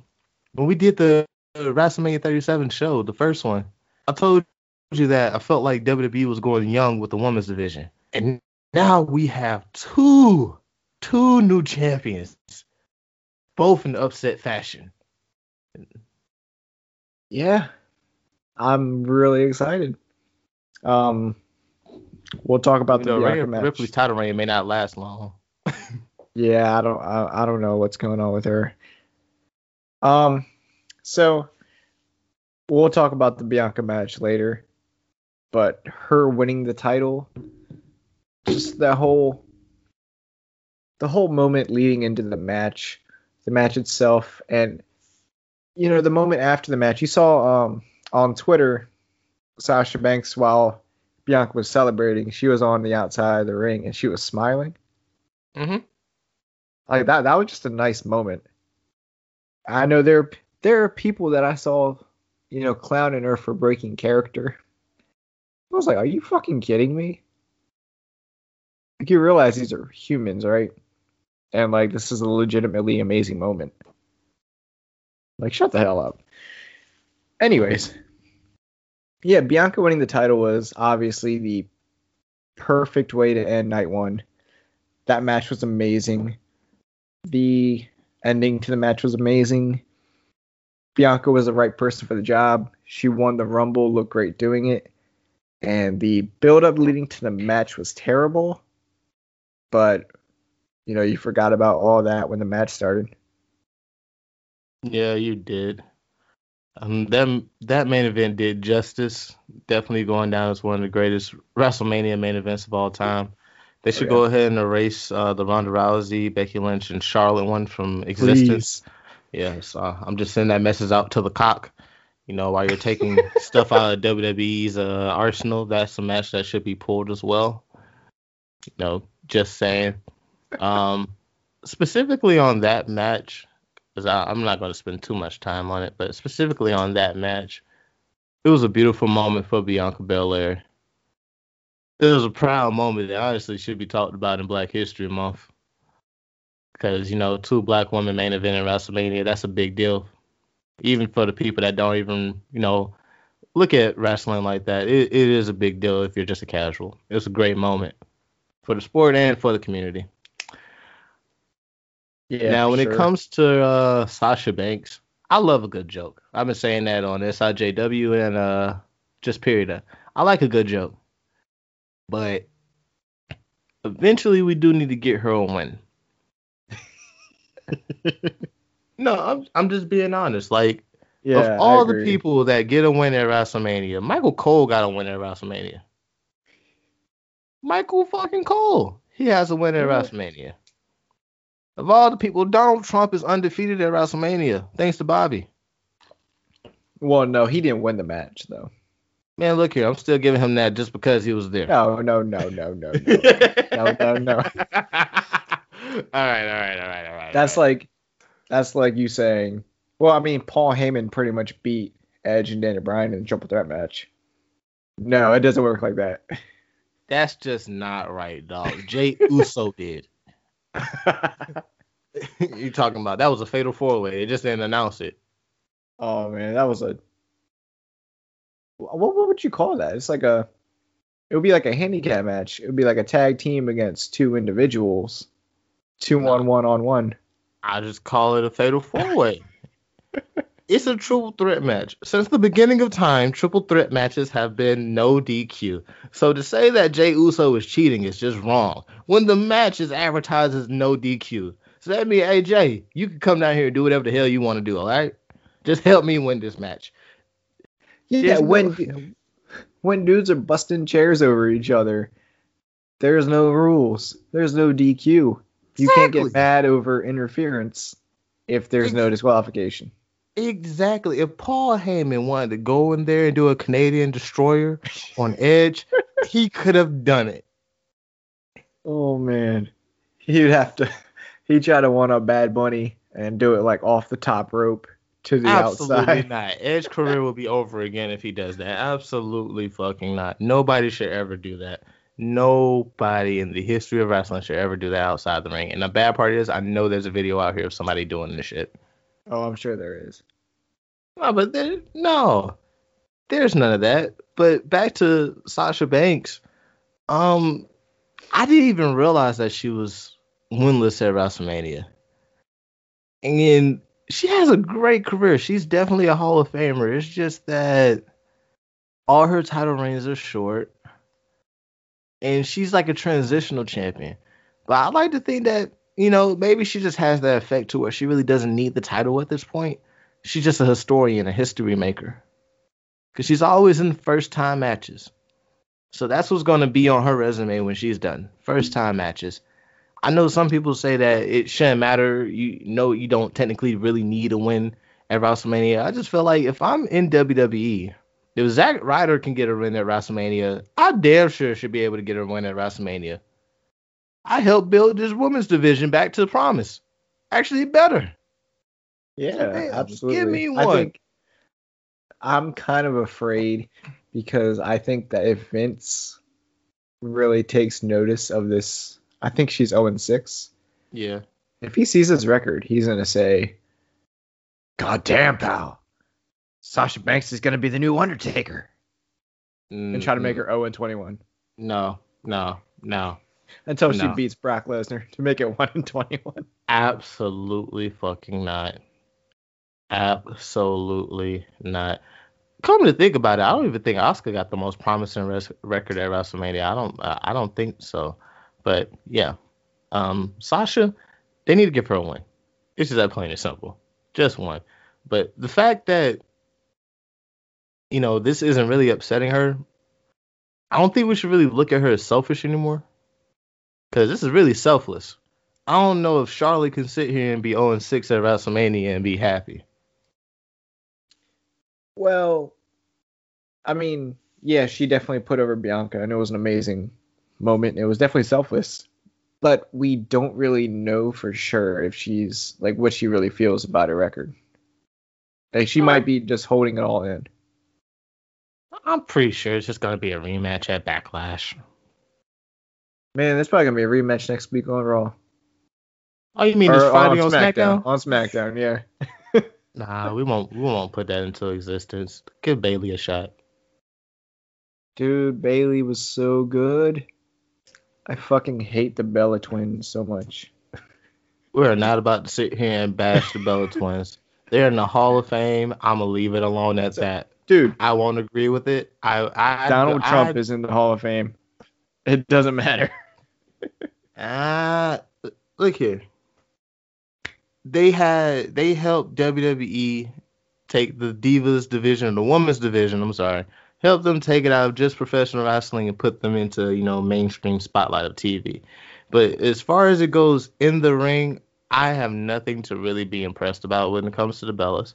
when we did the WrestleMania 37 show, the first one. I told you that I felt like WWE was going young with the women's division, and now we have two, two new champions, both in upset fashion. Yeah, I'm really excited. Um, we'll talk about You the know, Bianca match. Ripley's title reign may not last long. Yeah, I don't I, I don't know what's going on with her. Um so we'll talk about the Bianca match later. But her winning the title just the whole the whole moment leading into the match, the match itself and you know the moment after the match, you saw um on Twitter Sasha Banks while Bianca was celebrating, she was on the outside of the ring and she was smiling. Mm-hmm. Like that that was just a nice moment. I know there there are people that I saw, you know, clowning her for breaking character. I was like, are you fucking kidding me? Like you realize these are humans, right? And like this is a legitimately amazing moment. Like shut the hell up. Anyways, yeah, Bianca winning the title was obviously the perfect way to end night one. That match was amazing. The ending to the match was amazing. Bianca was the right person for the job. She won the Rumble, looked great doing it. And the build up leading to the match was terrible. But, you know, you forgot about all that when the match started. Yeah, you did. Um, them that main event did justice. Definitely going down as one of the greatest WrestleMania main events of all time. They should yeah. go ahead and erase uh, the Ronda Rousey, Becky Lynch, and Charlotte one from existence. Yes, uh, I'm just sending that message out to the cock. You know, while you're taking stuff out of WWE's uh, arsenal, that's a match that should be pulled as well. You know, just saying. Um, specifically on that match, because I'm not going to spend too much time on it, but specifically on that match, it was a beautiful moment for Bianca Belair. It was a proud moment that honestly should be talked about in Black History Month. Because, you know, two black women main event in WrestleMania, that's a big deal. Even for the people that don't even, you know, look at wrestling like that, it, it is a big deal if you're just a casual. It's a great moment for the sport and for the community. Yeah. now, when sure. it comes to uh, Sasha Banks, I love a good joke. I've been saying that on SIJW and uh, just period. I like a good joke, but eventually we do need to get her a win. no, I'm I'm just being honest. Like yeah, of all the people that get a win at WrestleMania, Michael Cole got a win at WrestleMania. Michael fucking Cole, he has a win at. WrestleMania. Of all the people, Donald Trump is undefeated at WrestleMania, thanks to Bobby. Well, no, he didn't win the match though. Man, look here, I'm still giving him that just because he was there. No, no, no, no, no, no. no, no, no. all right, all right, all right, all right. That's all right. like that's like you saying. Well, I mean, Paul Heyman pretty much beat Edge and Daniel Bryan in the triple threat match. No, it doesn't work like that. that's just not right, dog. Jay Uso did. you talking about that was a fatal four way. They just didn't announce it. oh man, that was a. What, what would you call that? It's like a. It would be like a handicap match. It would be like a tag team against two individuals, two No. on one on one. I just call it a fatal four way. it's a triple threat match. Since the beginning of time, triple threat matches have been no DQ. So to say that Jay Uso is cheating is just wrong. When the match is advertised as no DQ. So that means, hey Jay, you can come down here and do whatever the hell you want to do, all right? Just help me win this match. Yeah, There's no- when when dudes are busting chairs over each other, there's no rules. There's no DQ. You can't get mad over interference if there's no disqualification. Exactly. If Paul Heyman wanted to go in there and do a Canadian destroyer on Edge, he could have done it. Oh man, he'd have to. He'd try to one up Bad Bunny and do it like off the top rope to the Absolutely outside. Absolutely not. Edge career will be over again if he does that. Absolutely fucking not. Nobody should ever do that. Nobody in the history of wrestling should ever do that outside the ring. And the bad part is, I know there's a video out here of somebody doing this shit. Oh, I'm sure there is. No, but there, no, there's none of that. But back to Sasha Banks. Um, I didn't even realize that she was winless at WrestleMania. And she has a great career. She's definitely a Hall of Famer. It's just that all her title reigns are short. And she's like a transitional champion. But I like to think that, you know, maybe she just has that effect to where she really doesn't need the title at this point. She's just a historian, a history maker. Because she's always in first time matches. So that's what's going to be on her resume when she's done. First time matches. I know some people say that it shouldn't matter. You know, you don't technically really need a win at WrestleMania. I just feel like if I'm in WWE, if Zack Ryder can get a win at WrestleMania, I damn sure should be able to get a win at WrestleMania. I helped build this women's division back to the promise. Actually, better. Yeah, Man, absolutely. give me I one. think I'm kind of afraid because I think that if Vince really takes notice of this, I think she's 0 6. Yeah. If he sees his record, he's gonna say, "God damn, pal, Sasha Banks is gonna be the new Undertaker," and try to make her 0 21 No, no, no. Until she beats Brock Lesnar to make it 1 and 21. Absolutely fucking not. Absolutely not. Come to think about it, I don't even think Asuka got the most promising res- record at WrestleMania. I don't. I I don't think so. But yeah, um, Sasha, they need to give her a win. It's just that plain and simple, just one. But the fact that you know this isn't really upsetting her, I don't think we should really look at her as selfish anymore. Because this is really selfless. I don't know if Charlotte can sit here and be 0 6 at WrestleMania and be happy. Well, I mean, yeah, she definitely put over Bianca, and it was an amazing moment. It was definitely selfless, but we don't really know for sure if she's like what she really feels about her record. Like she might be just holding it all in. I'm pretty sure it's just going to be a rematch at Backlash. Man, there's probably gonna be a rematch next week on Raw. Oh, you mean Or uh, it's Friday on SmackDown? On SmackDown, yeah. Nah, we won't. We won't put that into existence. Give Bayley a shot. Dude, Bayley was so good. I fucking hate the Bella twins so much. We are not about to sit here and bash the Bella Twins. They're in the Hall of Fame. I'm gonna leave it alone at that. Dude, I won't agree with it. I, I Donald I, Trump is in the Hall of Fame. It doesn't matter. Ah, look here. They had they helped WWE take the Divas division, the women's division. I'm sorry, help them take it out of just professional wrestling and put them into you know mainstream spotlight of TV. But as far as it goes in the ring, I have nothing to really be impressed about when it comes to the Bellas.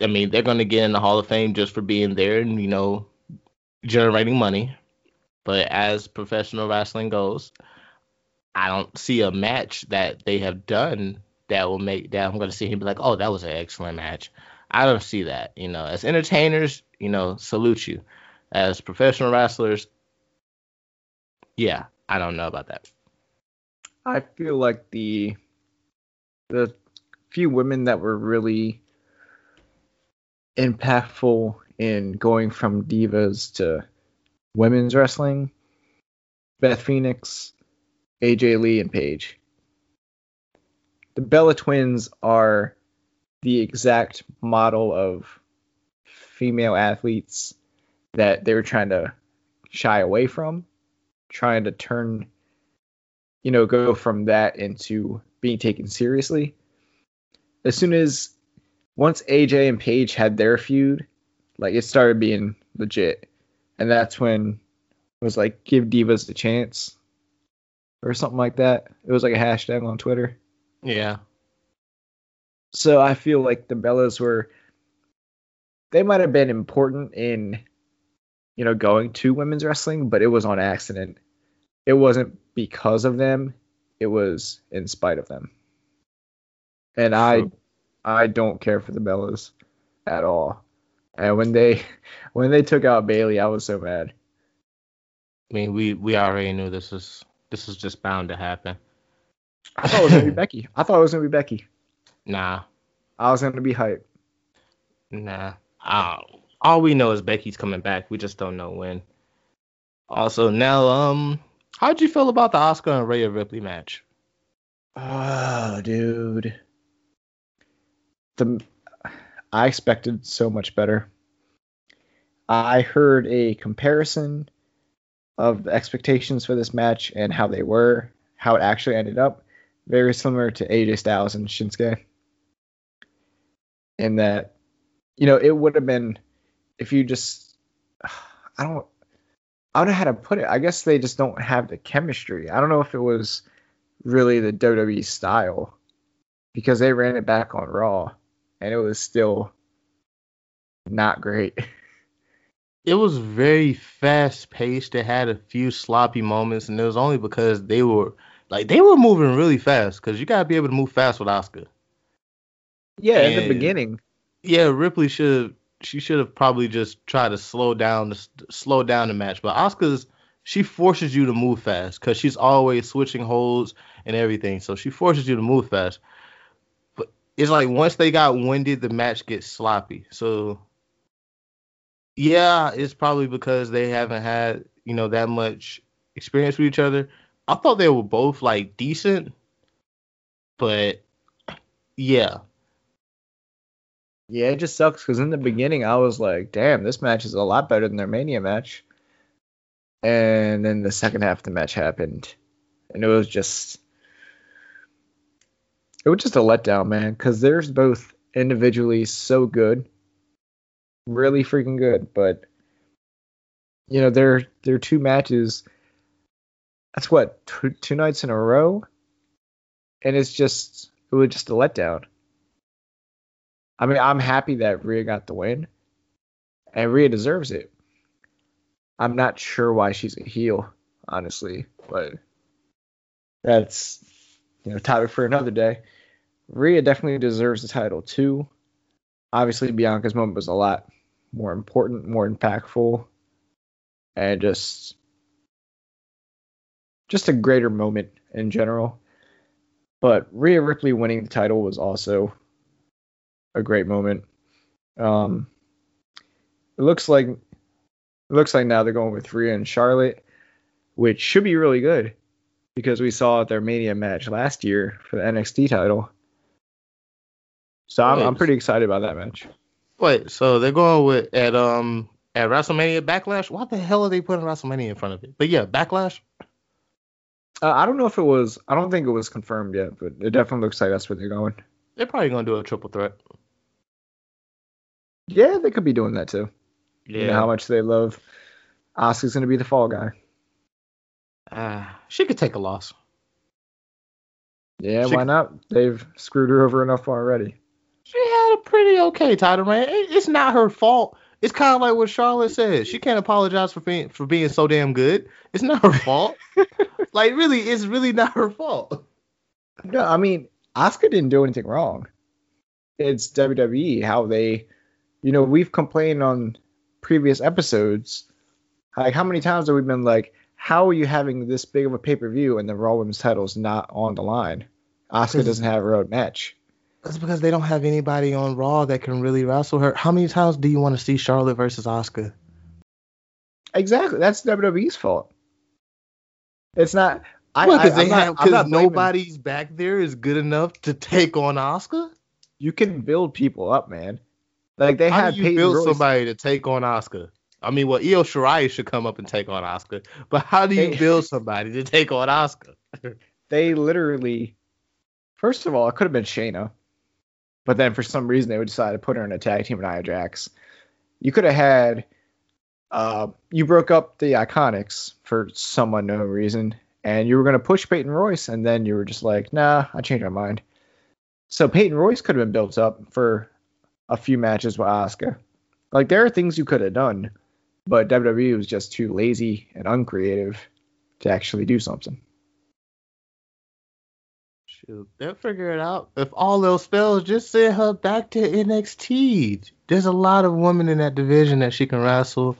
I mean, they're going to get in the Hall of Fame just for being there and you know generating money. But as professional wrestling goes, I don't see a match that they have done that will make that I'm going to see him be like, oh, that was an excellent match. I don't see that. You know, as entertainers, you know, salute you. As professional wrestlers, yeah, I don't know about that. I feel like the the few women that were really impactful in going from divas to women's wrestling, Beth Phoenix, AJ Lee, and Paige. The Bella Twins are the exact model of female athletes that they were trying to shy away from, trying to turn you know, go from that into being taken seriously. As soon as once AJ and Paige had their feud, like it started being legit. And that's when it was like give divas a chance or something like that. It was like a hashtag on Twitter. Yeah. So I feel like the Bellas were they might have been important in you know going to women's wrestling, but it was on accident. It wasn't because of them, it was in spite of them. And I I don't care for the Bellas at all. And when they when they took out Bayley, I was so mad. I mean, we we already knew this was this was just bound to happen. I thought it was gonna be Becky. I thought it was gonna be Becky. Nah, I was gonna be hyped. Nah. Uh, all we know is Becky's coming back. We just don't know when. Also, now, um, how'd you feel about the Asuka and Rhea Ripley match? Oh, dude. The I expected so much better. I heard a comparison of the expectations for this match and how they were, how it actually ended up. Very similar to AJ Styles and Shinsuke. In that, you know, it would have been if you just, I don't, I don't know how to put it. I guess they just don't have the chemistry. I don't know if it was really the WWE style because they ran it back on Raw and it was still not great. It was very fast paced. It had a few sloppy moments, and it was only because they were like they were moving really fast. Because you gotta be able to move fast with Asuka. Yeah, in the beginning. Yeah, Ripley should she should have probably just tried to slow down the slow down the match. But Asuka's she forces you to move fast because she's always switching holds and everything. So she forces you to move fast. It's like once they got winded, the match gets sloppy. So yeah, it's probably because they haven't had you know that much experience with each other. I thought they were both like decent, but yeah, Yeah, it just sucks because in the beginning I was like, damn, this match is a lot better than their Mania match. And then the second half of the match happened. And it was just it was just a letdown, man, because they're both individually so good. Really freaking good. But you know, their their two matches that's what, two, two nights in a row? And it's just it was just a letdown. I mean, I'm happy that Rhea got the win, and Rhea deserves it. I'm not sure why she's a heel, honestly, but that's you know topic for another day. Rhea definitely deserves the title too. Obviously, Bianca's moment was a lot more important, more impactful, and just just a greater moment in general. But Rhea Ripley winning the title was also a great moment. Um, it looks like it looks like now they're going with Rhea and Charlotte, which should be really good because we saw their Mania match last year for the NXT title. So I'm, I'm pretty excited about that match. Wait, so they're going with at um at WrestleMania Backlash? What the hell are they putting WrestleMania in front of it? But yeah, Backlash. Uh, I don't know if it was. I don't think it was confirmed yet, but it definitely looks like that's where they're going. They're probably gonna do a triple threat. Yeah, they could be doing that too. Yeah. You know how much they love. Asuka's gonna be the fall guy. Ah, she could take a loss. Yeah, She- why not? They've screwed her over enough already. She had a pretty okay title reign. It- It's not her fault. It's kind of like what Charlotte said. She can't apologize for being for being so damn good. It's not her fault. like really, it's really not her fault. No, I mean, Asuka didn't do anything wrong. It's WWE how they, you know, we've complained on previous episodes. Like, how many times have we been like, how are you having this big of a pay per view and the Raw Women's title's not on the line? Asuka Because- doesn't have a road match. That's because they don't have anybody on Raw that can really wrestle her. How many times do you want to see Charlotte versus Asuka? Exactly, that's WWE's fault. It's not. I, Well, I, because I'm they not- have I'm because not nobody's back there is good enough to take on Asuka. You can build people up, man. Like they How had do you Peyton build Royce. somebody to take on Asuka? I mean, well, Io Shirai should come up and take on Asuka, but how do you They- build somebody to take on Asuka? they literally first of all it could have been Shayna, but then for some reason they would decide to put her in a tag team with Nia Jax. You could have had uh you broke up the Iconics for some unknown reason, and you were gonna push Peyton Royce, and then you were just like, nah, I changed my mind. So Peyton Royce could have been built up for a few matches with Asuka. Like there are things you could have done, but WWE was just too lazy and uncreative to actually do something. Shoot, they'll figure it out. If all else fails, just send her back to NXT. There's a lot of women in that division that she can wrestle.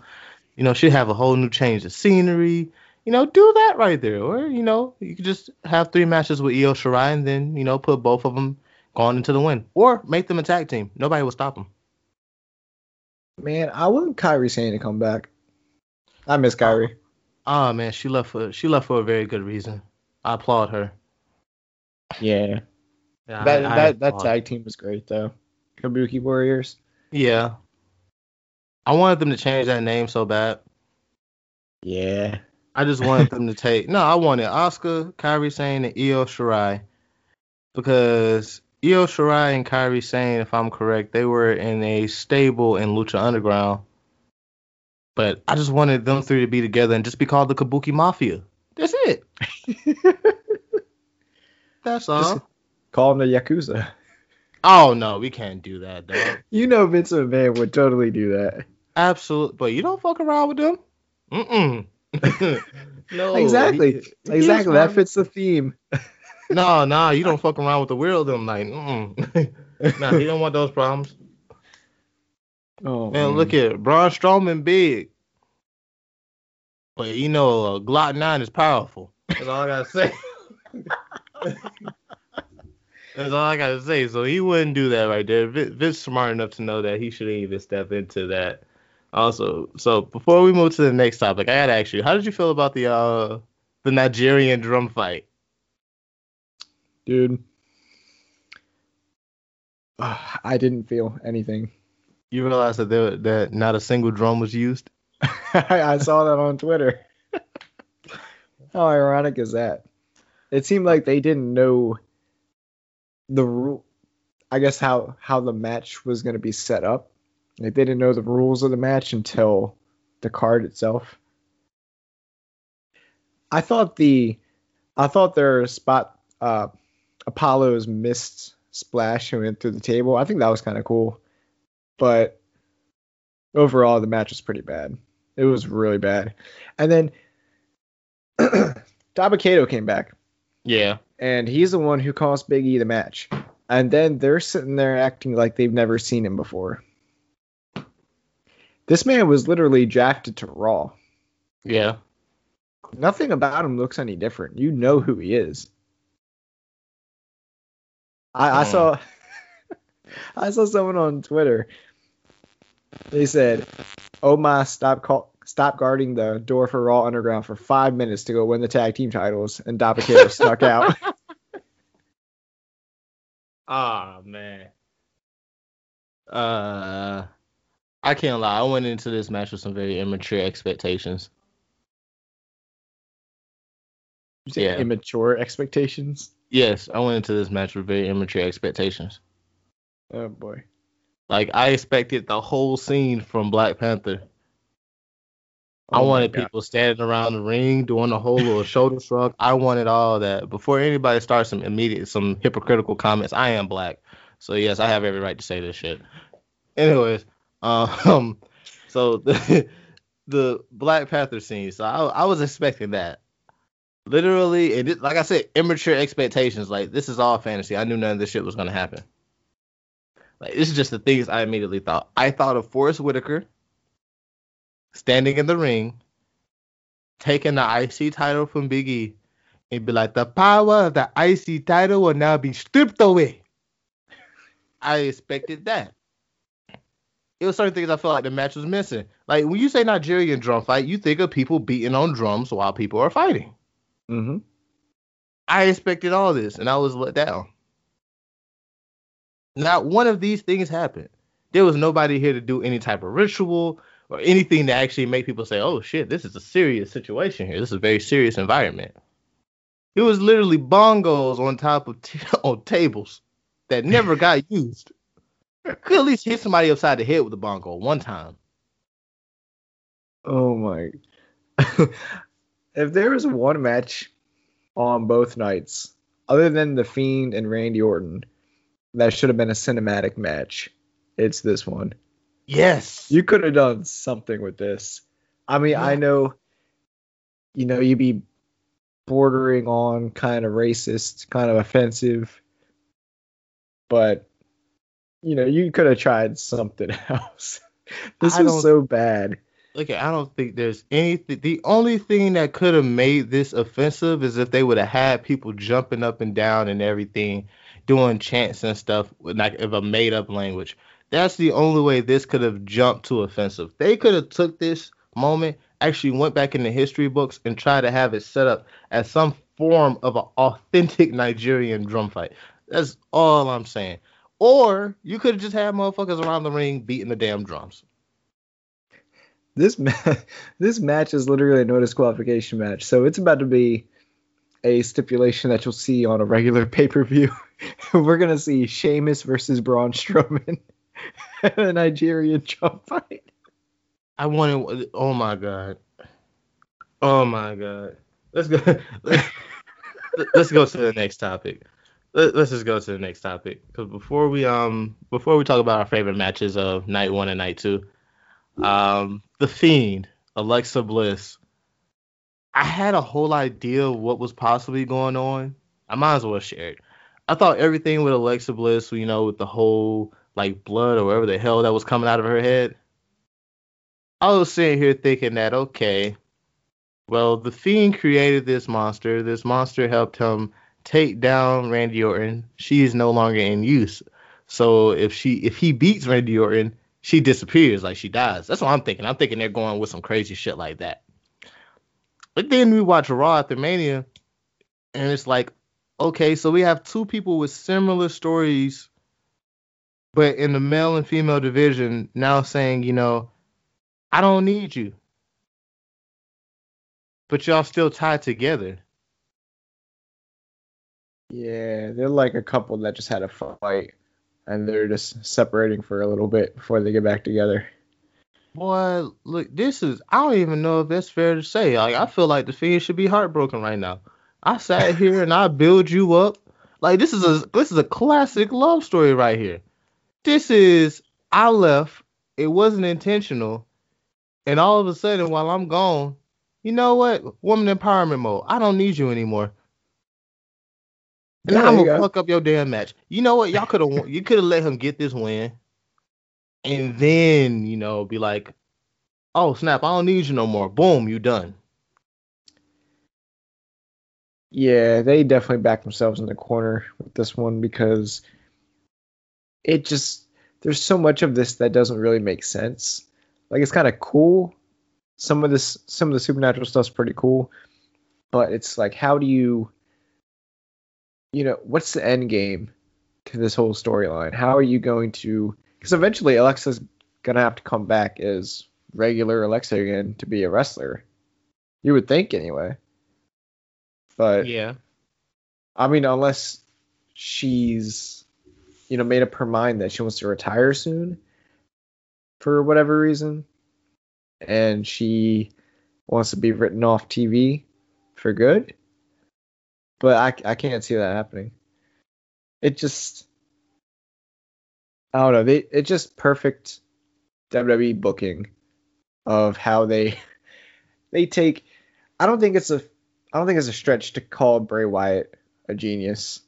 You know, she'll have a whole new change of scenery. You know, do that right there. Or, you know, you could just have three matches with Io Shirai and then, you know, put both of them going into the win. Or make them a tag team. Nobody will stop them. Man, I want Kairi Sane to come back. I miss oh. Kairi. Oh man, she left for she left for a very good reason. I applaud her. Yeah. Yeah, that I- I that that tag team was great though. Kabuki Warriors. Yeah. I wanted them to change that name so bad. Yeah. I just wanted them to take no, I wanted Asuka, Kairi Sane, and Io Shirai. Because Io Shirai and Kairi Sane, if I'm correct, they were in a stable in Lucha Underground. But I just wanted them three to be together and just be called the Kabuki Mafia. That's it. That's all. Just- Call them the Yakuza. Oh no, we can't do that, dog. You know Vince McMahon would totally do that. Absolutely, but you don't fuck around with them. Mm mm. no, exactly. he- he exactly. was That fits the theme. No, no, you don't fuck around with the world. I'm Like, mm nah, he don't want those problems. Oh Man, look at Braun Strowman, big, but you know, uh, Glock Nine is powerful. That's all I gotta say. That's all I gotta say. So he wouldn't do that right there. Vince, Vince smart enough to know that he shouldn't even step into that. Also, so before we move to the next topic, I gotta ask you, how did you feel about the uh the Nigerian drum fight? Dude. I didn't feel anything. You realize that there that not a single drum was used? I saw that on Twitter. How ironic is that? It seemed like they didn't know the rule. I guess how how the match was going to be set up. Like they didn't know the rules of the match until the card itself. I thought the I thought their spot uh Apollo's missed splash and went through the table. I think that was kind of cool. But overall the match was pretty bad. It was really bad. And then Dabba-Kato came back, Yeah. and he's the one who cost Big E the match. And then they're sitting there acting like they've never seen him before. This man was literally drafted to Raw. Yeah. Nothing about him looks any different. You know who he is. I, I Hmm. saw I saw someone on Twitter. They said, "Oh my, stop call, stop guarding the door for Raw Underground for five minutes to go win the tag team titles," and Dabba-Kato stuck out. Oh man. Uh, I can't lie. I went into this match with some very immature expectations. You say Yeah. Immature expectations. Yes, I went into this match with very immature expectations. Oh boy. Like I expected the whole scene from Black Panther. I Oh my wanted people standing around the ring doing the whole little shoulder shrug. I wanted all that. Before anybody starts some immediate some hypocritical comments, I am black. So yes, I have every right to say this shit. Anyways, um so the the Black Panther scene. So I I was expecting that. Literally, and it, like I said, immature expectations. Like this is all fantasy. I knew none of this shit was gonna happen. Like this is just the things I immediately thought. I thought of Forest Whitaker standing in the ring, taking the IC title from Big E, and be like, the power of the IC title will now be stripped away. I expected that. It was certain things I felt like the match was missing. Like when you say Nigerian drum fight, you think of people beating on drums while people are fighting. Mm-hmm. I expected all this, and I was let down. Not one of these things happened. There was nobody here to do any type of ritual or anything to actually make people say, "Oh shit, this is a serious situation here. This is a very serious environment." It was literally bongos on top of t- on tables that never got used. Could at least hit somebody upside the head with a bongo one time. Oh my. if there was one match on both nights, other than The Fiend and Randy Orton, that should have been a cinematic match, it's this one. Yes. You could have done something with this. I mean, I know, you know, you'd be bordering on kind of racist, kind of offensive, but, you know, you could have tried something else. this I was so bad. Look, I don't think there's anything. The only thing that could have made this offensive is if they would have had people jumping up and down and everything, doing chants and stuff like of a made up language. That's the only way this could have jumped to offensive. They could have took this moment, actually went back in the history books and tried to have it set up as some form of an authentic Nigerian drum fight. That's all I'm saying. Or you could have just had motherfuckers around the ring beating the damn drums. This ma- this match is literally a no disqualification match, so it's about to be a stipulation that you'll see on a regular pay per view. We're gonna see Sheamus versus Braun Strowman, a Nigerian drum fight. I wanted. Oh my god. Oh my god. Let's go. Let's go to the next topic. Let's just go to the next topic because before we um before we talk about our favorite matches of night one and night two, um the Fiend Alexa Bliss. I had a whole idea of what was possibly going on. I might as well share it. I thought everything with Alexa Bliss, you know, with the whole like blood or whatever the hell that was coming out of her head. I was sitting here thinking that okay, well, the Fiend created this monster. This monster helped him take down Randy Orton. She is no longer in use. So if she if he beats Randy Orton, she disappears, like she dies. That's what I'm thinking. I'm thinking they're going with some crazy shit like that. But then we watch Raw after Mania, and it's like, okay, so we have two people with similar stories, but in the male and female division now saying, you know, I don't need you but y'all still tied together. Yeah, they're like a couple that just had a fight and they're just separating for a little bit before they get back together. Boy, look, this is I don't even know if that's fair to say. Like I feel like the Fiend should be heartbroken right now. I sat here and I build you up. Like this is a this is a classic love story right here. This is I left, it wasn't intentional, and all of a sudden while I'm gone, you know what? Woman empowerment mode. I don't need you anymore. And yeah, I'm gonna fuck up your damn match. You know what? Y'all could have you could have let him get this win, and then you know be like, oh snap, I don't need you no more. Boom, you done. Yeah, they definitely backed themselves in the corner with this one because it just there's so much of this that doesn't really make sense. Like it's kind of cool, some of this some of the supernatural stuff's pretty cool, but it's like how do you you know, what's the end game to this whole storyline? How are you going to because eventually Alexa's gonna have to come back as regular Alexa again to be a wrestler. You would think anyway. But yeah. I mean unless she's you know made up her mind that she wants to retire soon for whatever reason and she wants to be written off TV for good. But I, I can't see that happening. It just I don't know. They it's just perfect WWE booking of how they they take. I don't think it's a I don't think it's a stretch to call Bray Wyatt a genius.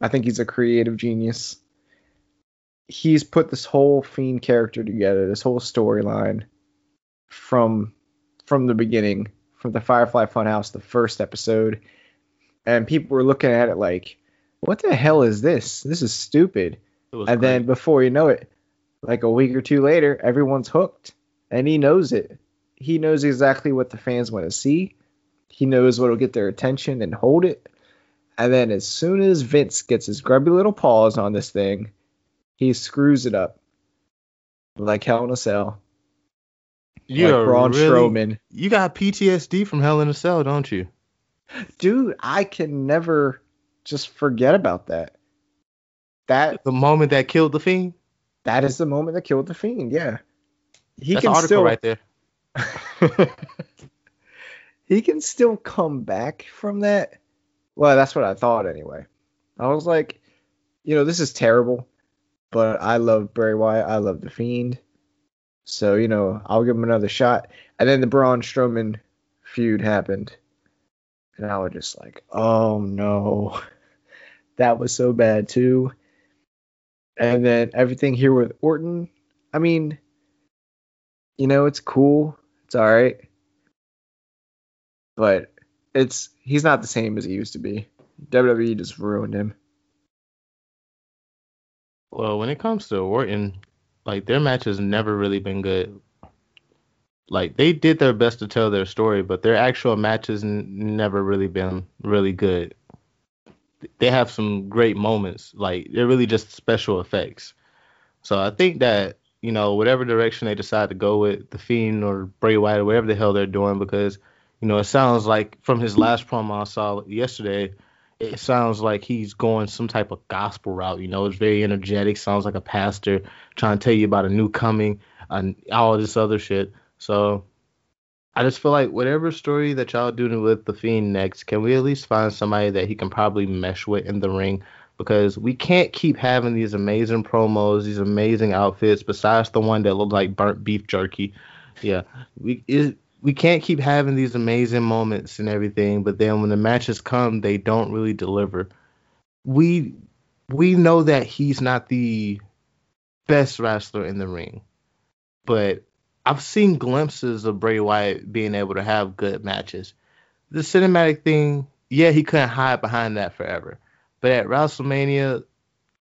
I think he's a creative genius. He's put this whole fiend character together, this whole storyline from from the beginning, from the Firefly Funhouse, the first episode, and people were looking at it like, "What the hell is this? This is stupid." And great. then before you know it, like a week or two later, everyone's hooked, and he knows it. He knows exactly what the fans want to see. He knows what'll get their attention and hold it. And then as soon as Vince gets his grubby little paws on this thing, he screws it up like hell in a cell. You're like Braun really, Strowman. You got PTSD from Hell in a Cell, don't you? Dude, I can never just forget about that. That the moment that killed the fiend. That is the moment that killed the fiend. Yeah, he That's can still right there. he can still come back from that. Well, that's what I thought anyway. I was like, you know, this is terrible, but I love Bray Wyatt. I love the Fiend. So, you know, I'll give him another shot. And then the Braun Strowman feud happened. And I was just like, oh no. That was so bad too. And then everything here with Orton, I mean, you know, it's cool. It's all right. But it's he's not the same as he used to be. WWE just ruined him. Well, when it comes to Orton, like their match has never really been good. Like they did their best to tell their story, but their actual matches n- never really been really good. They have some great moments, like they're really just special effects. So I think that you know whatever direction they decide to go with the Fiend or Bray Wyatt or whatever the hell they're doing, because you know it sounds like from his last promo I saw yesterday, it sounds like he's going some type of gospel route. You know, it's very energetic, sounds like a pastor trying to tell you about a new coming and all this other shit. So I just feel like whatever story that y'all doing with the Fiend next, can we at least find somebody that he can probably mesh with in the ring? Because we can't keep having these amazing promos, these amazing outfits, besides the one that looked like burnt beef jerky. Yeah, we we can't keep having these amazing moments and everything, but then when the matches come, they don't really deliver. We we know that he's not the best wrestler in the ring, but I've seen glimpses of Bray Wyatt being able to have good matches. The cinematic thing, yeah, he couldn't hide behind that forever. But at WrestleMania,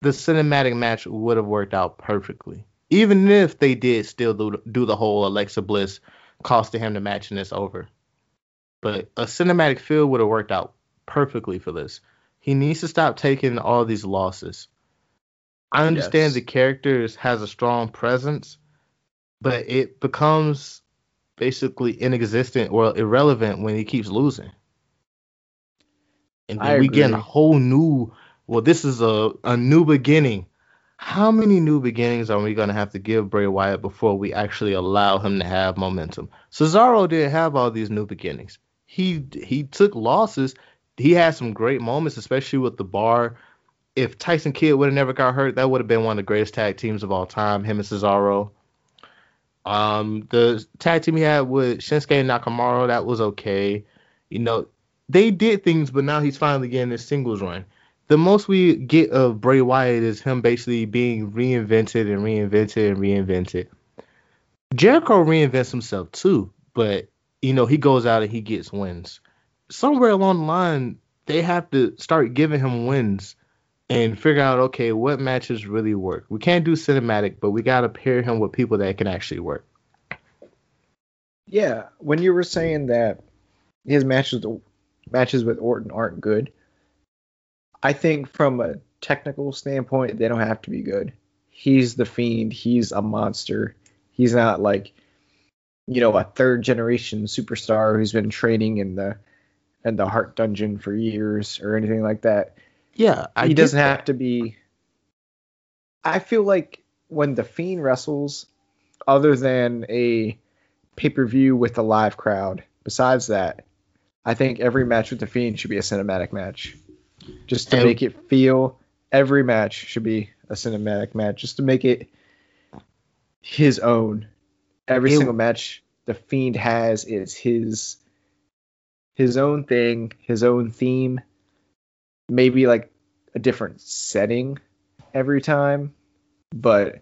the cinematic match would have worked out perfectly. Even if they did still do, do the whole Alexa Bliss costing him the match and it's over. But a cinematic feel would have worked out perfectly for this. He needs to stop taking all these losses. I understand Yes. the character has a strong presence, but it becomes basically inexistent or irrelevant when he keeps losing. And then we get a whole new well, this is a, a new beginning. How many new beginnings are we gonna have to give Bray Wyatt before we actually allow him to have momentum? Cesaro didn't have all these new beginnings. He he took losses. He had some great moments, especially with the bar. If Tyson Kidd would have never got hurt, that would have been one of the greatest tag teams of all time. Him and Cesaro. Um, the tag team he had with Shinsuke Nakamura, that was okay. You know, they did things, but now he's finally getting his singles run. The most we get of Bray Wyatt is him basically being reinvented and reinvented and reinvented. Jericho reinvents himself too, but you know, he goes out and he gets wins. Somewhere along the line, they have to start giving him wins and figure out okay, what matches really work. We can't do cinematic, but we gotta pair him with people that can actually work. Yeah, when you were saying that his matches matches with Orton aren't good, I think from a technical standpoint they don't have to be good. He's the fiend, he's a monster. He's not like you know, a third generation superstar who's been training in the in the Hart dungeon for years or anything like that. Yeah, I he doesn't that. have to be. I feel like when the Fiend wrestles, other than a pay per view with a live crowd, besides that, I think every match with the Fiend should be a cinematic match, just to And- make it feel. Every match should be a cinematic match, just to make it his own. Every It- single match the Fiend has is his his own thing, his own theme. Maybe like a different setting every time, but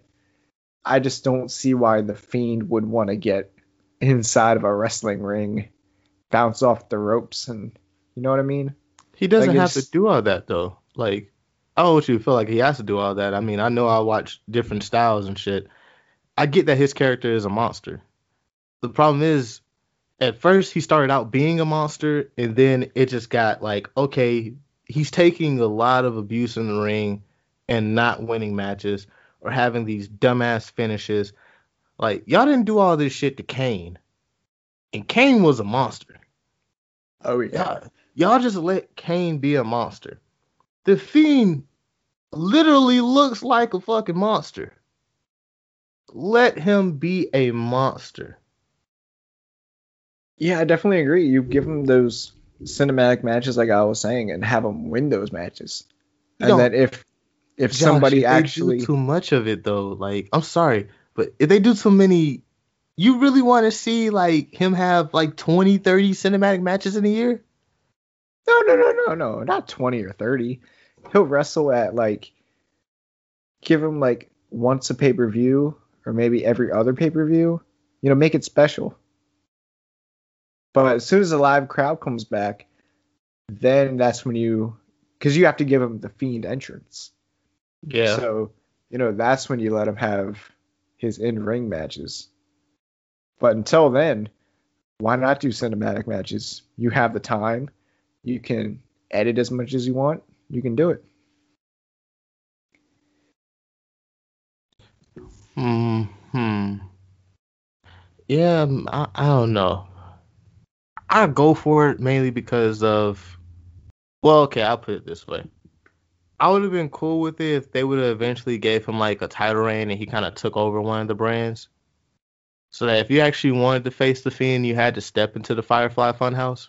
I just don't see why the Fiend would want to get inside of a wrestling ring, bounce off the ropes, and you know what I mean? He doesn't Like, have to do all that though. Like, I don't want you to feel like he has to do all that. I mean, I know I watch different styles and shit. I get that his character is a monster. The problem is, at first he started out being a monster, and then it just got like, okay, he's taking a lot of abuse in the ring and not winning matches or having these dumbass finishes. Like, y'all didn't do all this shit to Kane, and Kane was a monster. Oh Y'all, y'all just let Kane be a monster. The Fiend literally looks like a fucking monster. Let him be a monster. Yeah, I definitely agree. You give him those cinematic matches, like I was saying, and have him win those matches. And that if if Josh, somebody if actually do too much of it though, like I'm sorry, but if they do too many, you really want to see like him have like 20, 30 cinematic matches in a year? No, no, no, no, no, not 20 or 30. He'll wrestle at like give him like once a pay-per-view or maybe every other pay-per-view. You know, make it special. But as soon as the live crowd comes back, then that's when you cuz you have to give him the fiend entrance. Yeah. So you know, that's when you let him have his in ring matches. But until then, why not do cinematic matches? You have the time, you can edit as much as you want, you can do it. Hmm. Yeah, I, I don't know. I go for it mainly because of. Well, okay, I'll put it this way. I would have been cool with it if they would have eventually gave him like a title reign and he kind of took over one of the brands. So that if you actually wanted to face the Fiend, you had to step into the Firefly Funhouse.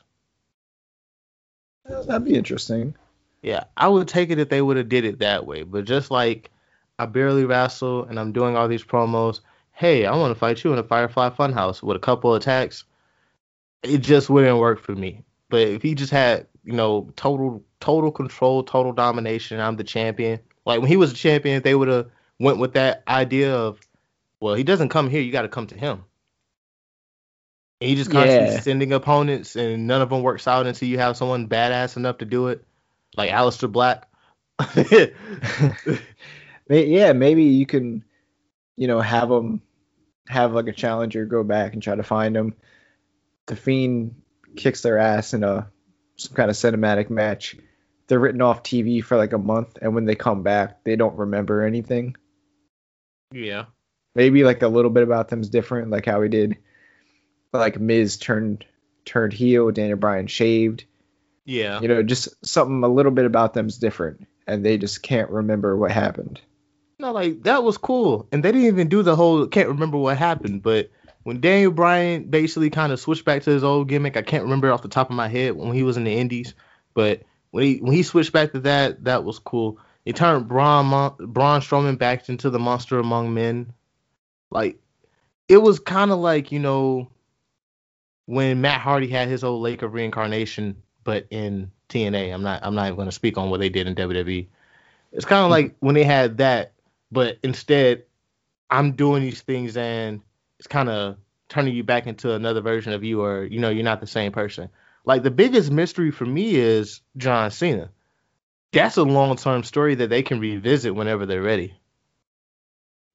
That'd be interesting. Yeah, I would take it if they would have did it that way. But just like I barely wrestle and I'm doing all these promos, hey, I want to fight you in a Firefly Funhouse with a couple attacks. It just wouldn't work for me. But if he just had, you know, total total control, total domination, I'm the champion. Like when he was a champion, they would have went with that idea of, well, he doesn't come here, you got to come to him. And he just constantly Yeah. sending opponents, and none of them works out until you have someone badass enough to do it, like Aleister Black. Yeah, maybe you can, you know, have them have like a challenger go back and try to find them. The Fiend kicks their ass in a some kind of cinematic match. They're written off TV for like a month, and when they come back, they don't remember anything. yeah. Maybe like a little bit about them's different, like how we did, like Miz turned turned heel, Daniel Bryan shaved. Yeah. You know, just something a little bit about them's different, and they just can't remember what happened. No, like that was cool, and they didn't even do the whole can't remember what happened. But when Daniel Bryan basically kind of switched back to his old gimmick, I can't remember off the top of my head when he was in the Indies, but when he when he switched back to that, that was cool. He turned Braun Braun Strowman back into the monster among men. Like it was kind of like you know when Matt Hardy had his old Lake of Reincarnation, but in TNA. I'm not I'm not even going to speak on what they did in WWE. It's kind of like when they had that, but instead I'm doing these things and it's kind of turning you back into another version of you, or you know you're not the same person. Like the biggest mystery for me is John Cena. That's a long term story that they can revisit whenever they're ready.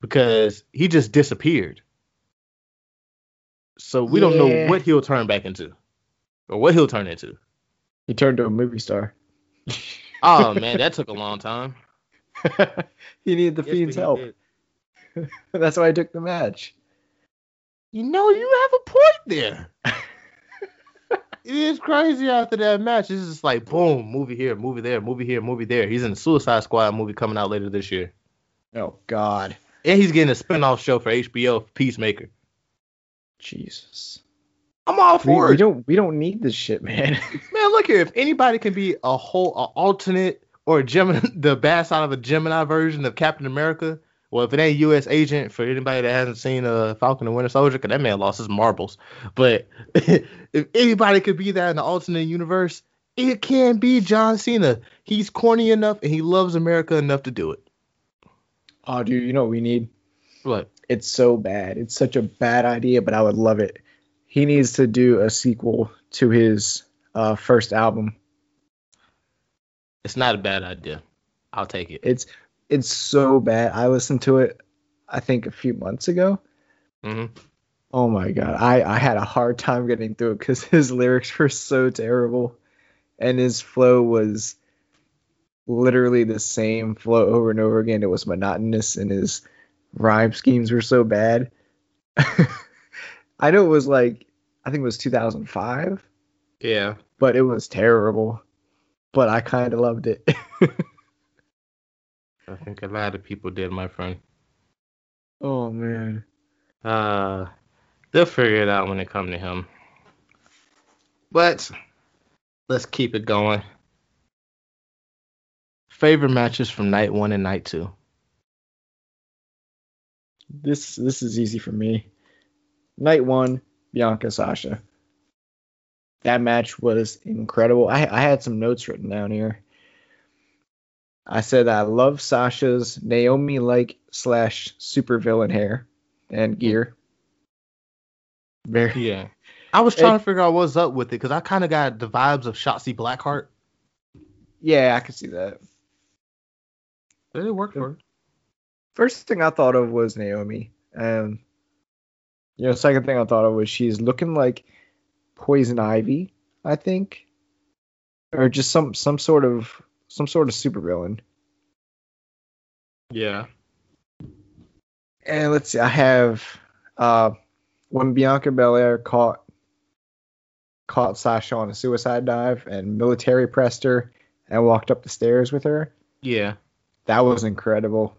Because he just disappeared. So we don't know what he'll turn back into. Or what he'll turn into. He turned to a movie star. Oh man, that took a long time. he needed the Yes, Fiend's help. That's why I took the match. You know, you have a point there. it is crazy after that match. It's just like boom, movie here, movie there, movie here, movie there. He's in the Suicide Squad movie coming out later this year. Oh God, And he's getting a spin-off show for HBO Peacemaker. Jesus. I'm all for we it. don't we don't need this shit, man. Man, look here. If anybody can be a whole a alternate or a Gemini, the bad side of a Gemini version of Captain America, well, if it ain't U.S. Agent, for anybody that hasn't seen uh, Falcon and Winter Soldier, because that man lost his marbles. But if anybody could be that in the alternate universe, it can be John Cena. He's corny enough and he loves America enough to do it. oh, dude, you know what we need? What? It's so bad. It's such a bad idea, but I would love it. He needs to do a sequel to his uh, first album. It's not a bad idea. I'll take it. It's it's so bad. I listened to it, I think a few months ago. hmm Oh my god, I I had a hard time getting through it because his lyrics were so terrible, and his flow was literally the same flow over and over again. It was monotonous, and his rhyme schemes were so bad. I know it was like I think it was 2005, Yeah. but it was terrible. But I kind of loved it. I think a lot of people did, my friend. oh man, Uh, they'll figure it out when it come to him. But let's keep it going. Favorite matches from night one and night two. this this is easy for me. Night one, Bianca Sasha. That match was incredible. I I had some notes written down here. I said I love Sasha's Naomi like slash supervillain hair and gear. Very Yeah. I was trying to figure out what's up with it because I kind of got the vibes of Shotzi Blackheart. yeah, I can see that. But it worked for her. first thing I thought of was Naomi, and you know, second thing I thought of was she's looking like Poison Ivy, I think, or just some some sort of some sort of supervillain. Yeah. And let's see, I have uh when Bianca Belair caught caught Sasha on a suicide dive and military pressed her and walked up the stairs with her. Yeah. That was incredible.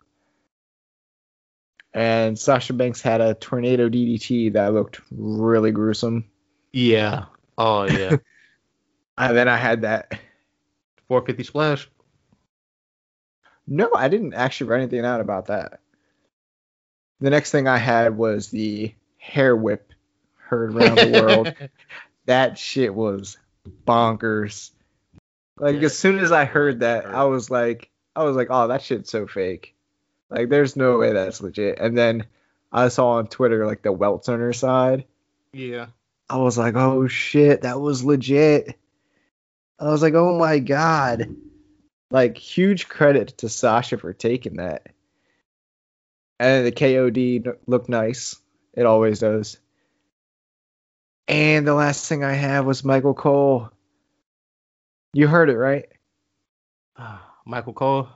And Sasha Banks had a tornado DDT that looked really gruesome. Yeah. Oh yeah. And then I had that. 450 splash. No, I didn't actually write anything out about that. The next thing I had was the hair whip heard around the world. that shit was bonkers. Like Yeah. as soon as I heard that, I was like, I was like, oh, that shit's so fake. Like, there's no way that's legit. And then I saw on Twitter like the welts on her side. yeah. I was like, oh shit, that was legit. I was like, oh my god. Like, huge credit to Sasha for taking that. And the KOD looked nice. It always does. And the last thing I have was Michael Cole. You heard it, right? Michael Cole.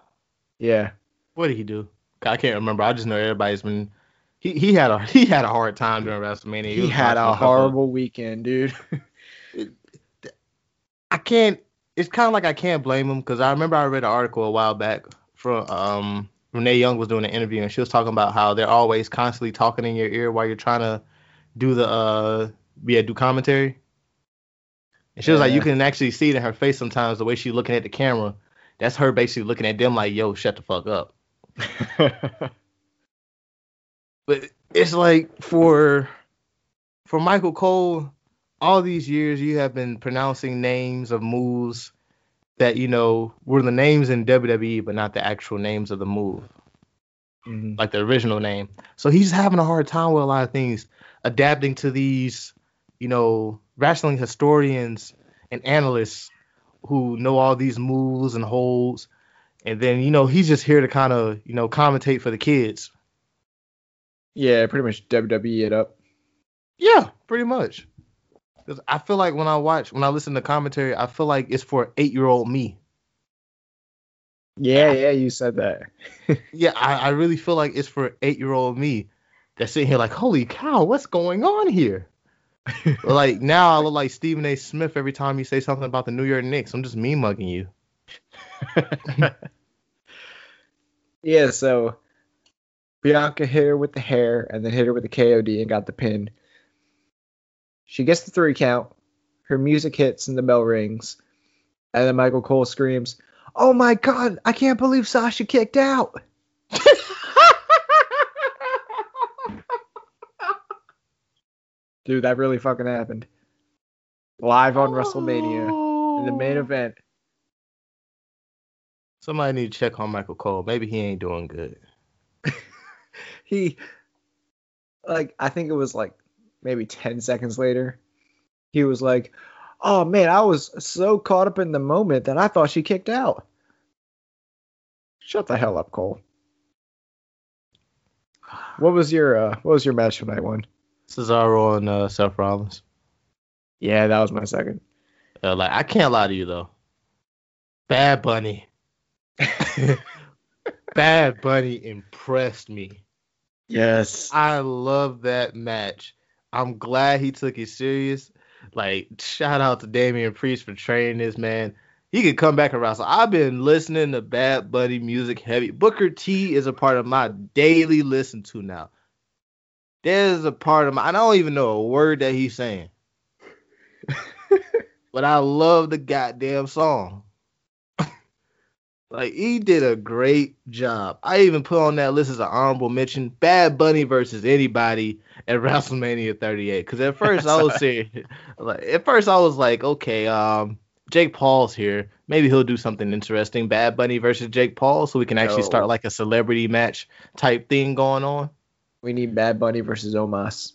Yeah. What did he do? I can't remember. I just know everybody's been. He, he had a he had a hard time during WrestleMania. He was had a horrible weekend, dude. Can't. It's kind of like I can't blame him because I remember I read an article a while back from um Renee Young was doing an interview and she was talking about how they're always constantly talking in your ear while you're trying to do the uh yeah do commentary. And she was like, you can actually see it in her face sometimes the way she's looking at the camera. That's her basically looking at them like, yo, shut the fuck up. But it's like for for Michael Cole, all these years you have been pronouncing names of moves that you know were the names in WWE, but not the actual names of the move, Mhm. like the original name. So he's having a hard time with a lot of things, adapting to these, you know, wrestling historians and analysts who know all these moves and holds. And then, you know, he's just here to kind of, you know, commentate for the kids. yeah, pretty much WWE it up. Yeah, pretty much. Because I feel like when I watch, when I listen to commentary, I feel like it's for eight year old me. Yeah, yeah, you said that. Yeah, I, I really feel like it's for eight year old me that's sitting here like, holy cow, what's going on here? like now I look like Stephen A. Smith every time you say something about the New York Knicks. I'm just me mugging you. Yeah, so Bianca hit her with the hair and then hit her with the KOD and got the pin. She gets the three count. Her music hits and the bell rings. And then Michael Cole screams, Oh my god, I can't believe Sasha kicked out. Dude, that really fucking happened. Live on WrestleMania in the main Oh. event. Somebody need to check on Michael Cole. Maybe he ain't doing good. he like I think it was like maybe 10 seconds later he was like oh man I was so caught up in the moment that I thought she kicked out shut the hell up Cole what was your uh what was your match for night one Cesaro and uh, Seth Rollins. yeah that was my second Uh, like I can't lie to you though. Bad Bunny. Bad Bunny impressed me. yes I love that match. I'm glad he took it serious. Like, shout out to Damian Priest for training this man. He could come back around. So I've been listening to Bad Bunny music heavy. Booker T is a part of my daily listen to now. There's a part of my I don't even know a word that he's saying. but I love the goddamn song. Like he did a great job. I even put on that list as an honorable mention: Bad Bunny versus anybody at WrestleMania 38. Because at first I was serious. Like at first I was like, okay, um, Jake Paul's here. Maybe he'll do something interesting. Bad Bunny versus Jake Paul, so we can actually No. start like a celebrity match type thing going on. we need Bad Bunny versus Omos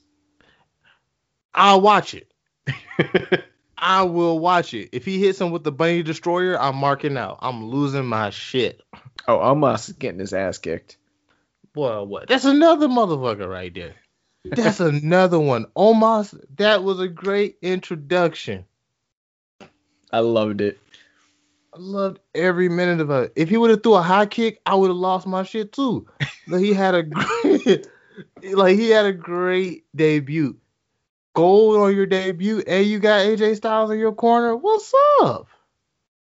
I'll watch it. I will watch it. If he hits him with the Bunny Destroyer, I'm marking out. I'm losing my shit. oh Omos is getting his ass kicked Well, what? That's another motherfucker right there. That's another one. Omos, that was a great introduction. I loved it. I loved every minute of it. If he would have threw a high kick, I would have lost my shit too. But he had a great, like he had a great debut. Gold on your debut, and you got AJ Styles in your corner. What's up?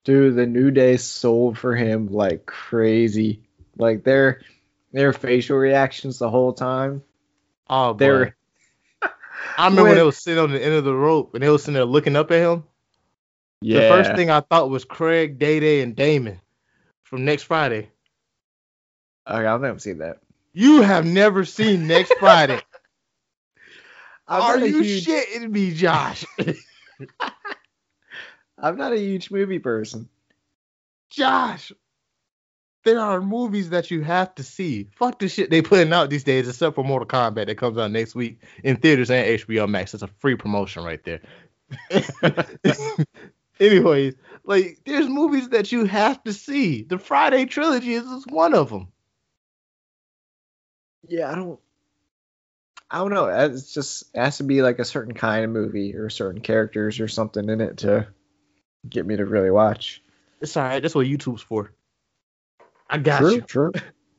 Dude, the New Day sold for him like crazy. Like their their facial reactions the whole time. Oh, boy. They're I remember when when- they was sitting on the end of the rope and they was sitting there looking up at him. yeah. The first thing I thought was Craig, Day Day, and Damon from next Friday. Okay, I've never seen that. You have never seen next Friday. I'm Are you huge, shitting me, Josh? I'm not a huge movie person. Josh, there are movies that you have to see. Fuck the shit they putting out these days, except for Mortal Kombat that comes out next week in theaters and HBO Max. It's a free promotion right there. Anyways, like there's movies that you have to see. The Friday trilogy is just one of them. Yeah, I don't. I don't know. It's just it has to be like a certain kind of movie or certain characters or something in it to get me to really watch. It's all right. That's what YouTube's for. I got true, you. true.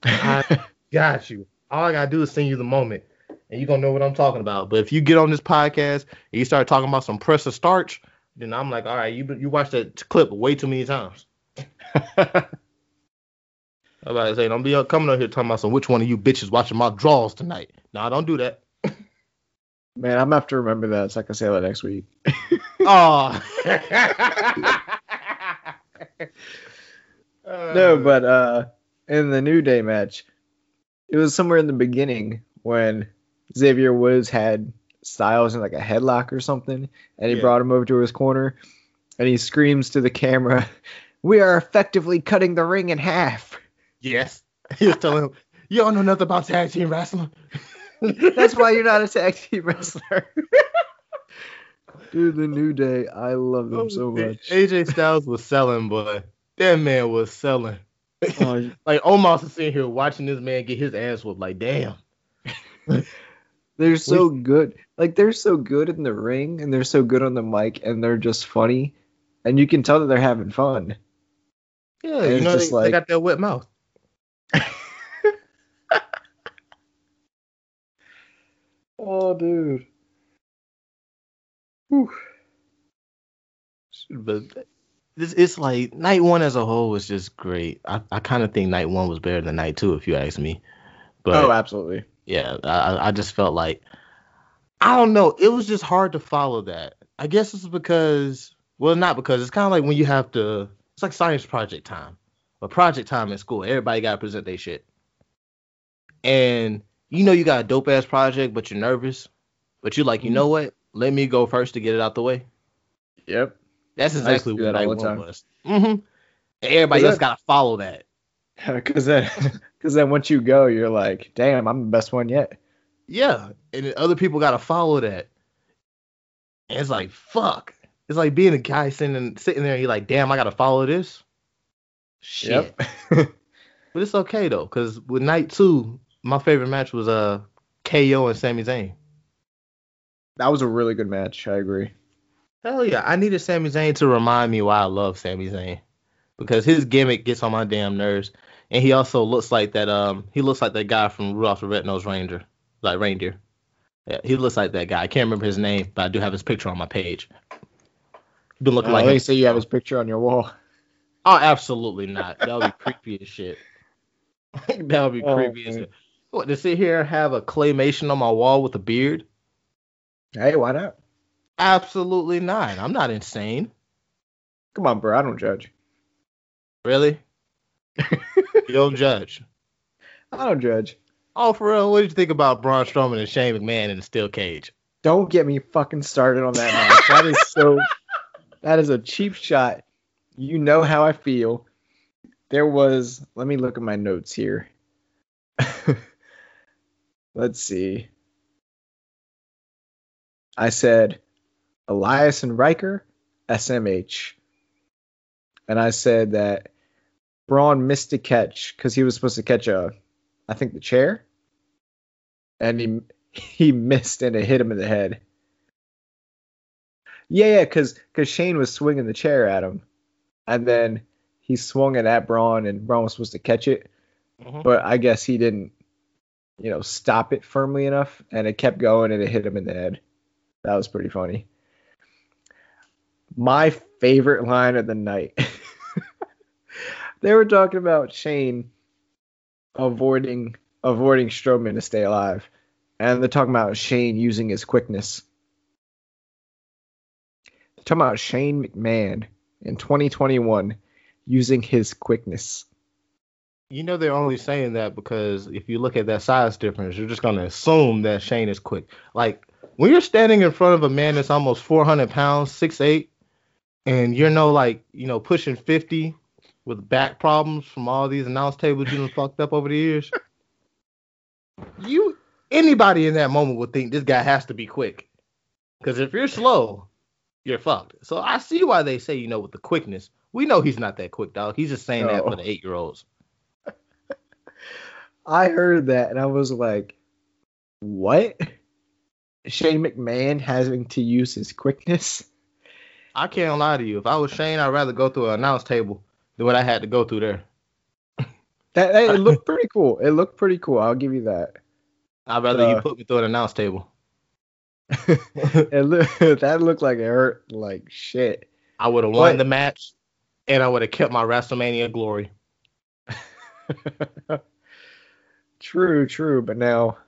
I got you. All I gotta do is send you the moment, and you're gonna know what I'm talking about. But if you get on this podcast and you start talking about some press of starch, then I'm like, all right, you you watched that clip way too many times. I'm about to say, don't be up- coming up here talking about some which one of you bitches watching my draws tonight. Nah, don't do that. Man, I'm gonna have to remember that so I can say that next week. Oh. No, but uh in the New Day match, it was somewhere in the beginning when Xavier Woods had Styles in like a headlock or something, and he Yeah. brought him over to his corner, and he screams to the camera, "We are effectively cutting the ring in half." Yes, he was telling him, you don't know nothing about tag team wrestling. That's why you're not a tag team wrestler. Dude, the New Day, I love them so oh, much. AJ Styles was selling, boy. That man was selling. Oh, Like Omos is sitting here watching this man get his ass whooped. Like, damn. they're so good. Like they're so good in the ring, and they're so good on the mic, and they're just funny, and you can tell that they're having fun. Yeah, And you know they, just they like- got that wet mouth. Oh, dude. But this it's like night one as a whole was just great. I, I kind of think night one was better than night two, if you ask me. But oh, absolutely. yeah, I, I just felt like I don't know. It was just hard to follow that. I guess it's because, well, not because it's kind of like when you have to. It's like science project time, but project time in school. Everybody got to present their shit, and you know you got a dope ass project, but you're nervous. But you're like, you know what? Let me go first to get it out the way. Yep. That's I exactly what that the one time. was. Mm-hmm. And everybody else got to follow that. Because then, because then once you go, you're like, damn, I'm the best one yet. Yeah, and other people got to follow that. And it's like fuck. It's like being a guy sitting sitting there. And you're like, damn, I got to follow this. Shit. Yep. But it's okay though, because with night two, my favorite match was uh KO and Sami Zayn. that was a really good match. I agree. Hell yeah, I needed Sami Zayn to remind me why I love Sami Zayn, because his gimmick gets on my damn nerves, and he also looks like that. Um, he looks like that guy from Rudolph the Red-Nosed Ranger, like reindeer. Yeah, he looks like that guy. I can't remember his name, but I do have his picture on my page. He been looking Oh, like they him. say you have his picture on your wall. Oh, absolutely not. That would be creepy as shit. that would be Oh, creepy as shit. What to sit here and have a claymation on my wall with a beard? Hey, why not? Absolutely not. I'm not insane. Come on, bro. I don't judge. Really? you don't judge. I don't judge. Oh, for real? What did you think about Braun Strowman and Shane McMahon in the steel cage? Don't get me fucking started on that match. that is so. That is a cheap shot. You know how I feel. There was. Let me look at my notes here. Let's see. I said Elias and Ryker, SMH. And I said that Braun missed a catch because he was supposed to catch a I think the chair, and he he missed and it hit him in the head. Yeah, yeah, because because Shane was swinging the chair at him, and then he swung it at Braun, and Braun was supposed to catch it, Mhm. but I guess he didn't, you know, stop it firmly enough, and it kept going, and it hit him in the head. That was pretty funny. My favorite line of the night. they were talking about Shane avoiding avoiding Strowman to stay alive, and they're talking about Shane using his quickness. They're talking about Shane McMahon in 2021 using his quickness. You know they're only saying that because if you look at that size difference, you're just gonna assume that Shane is quick. Like when you're standing in front of a man that's almost 400 pounds, six eight, and you're no like you know pushing 50 with back problems from all these announce tables you done fucked up over the years. You anybody in that moment would think this guy has to be quick, because if you're slow, you're fucked. So I see why they say you know with the quickness. We know he's not that quick, dog. He's just saying that for the eight year olds. I heard that and I was like, what? Shane McMahon having to use his quickness? I can't lie to you. If I was Shane, I'd rather go through an announce table than what I had to go through there. That, that- it looked pretty cool. It looked pretty cool. I'll give you that. I'd rather Uh, you put me through an announce table. It loo- that looked like it hurt like shit. I would have won the match, and I would have kept my WrestleMania glory. True, true. But now,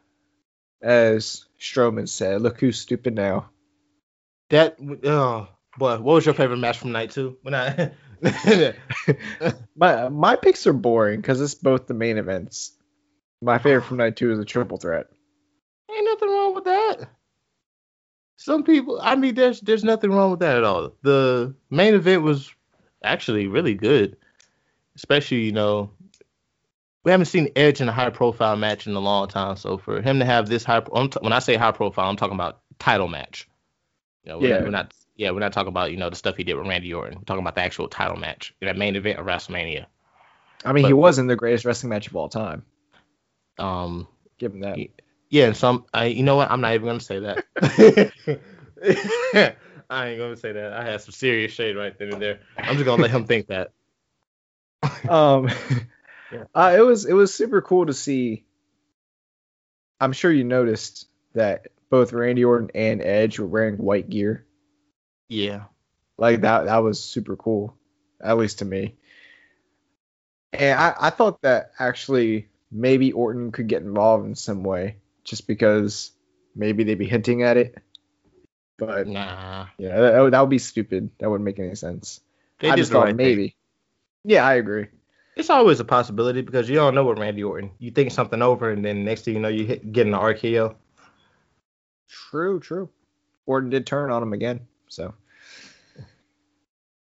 as Strowman said, look who's stupid now. That, oh boy, what was your favorite match from night two? When I, My my picks are boring because it's both the main events. My favorite from night two is a triple threat. Ain't nothing wrong with that. Some people, I mean, there's there's nothing wrong with that at all. The main event was actually really good, especially you know we haven't seen Edge in a high profile match in a long time. So for him to have this high, when I say high profile, I'm talking about title match. You know, we're, Yeah. we're not, yeah, we're not talking about you know the stuff he did with Randy Orton. We're talking about the actual title match, that main event of WrestleMania. I mean, But- he was in the greatest wrestling match of all time. Um, Give him that. Yeah. some, I, you know what? I'm not even gonna say that. I ain't gonna say that. I had some serious shade right then and there. I'm just gonna let him think that. Um, Yeah. uh, it was it was super cool to see. I'm sure you noticed that both Randy Orton and Edge were wearing white gear. Yeah. Like that that was super cool, at least to me. And I, I thought that actually maybe Orton could get involved in some way, just because maybe they'd be hinting at it. But Nah. yeah, that, that would- that would be stupid. That wouldn't make any sense. They I just thought right thing. maybe. Yeah, I agree. It's always a possibility because you don't know with Randy Orton. You think something over, and then next thing you know, you hit getting an RKO. True, true. Orton did turn on him again, so.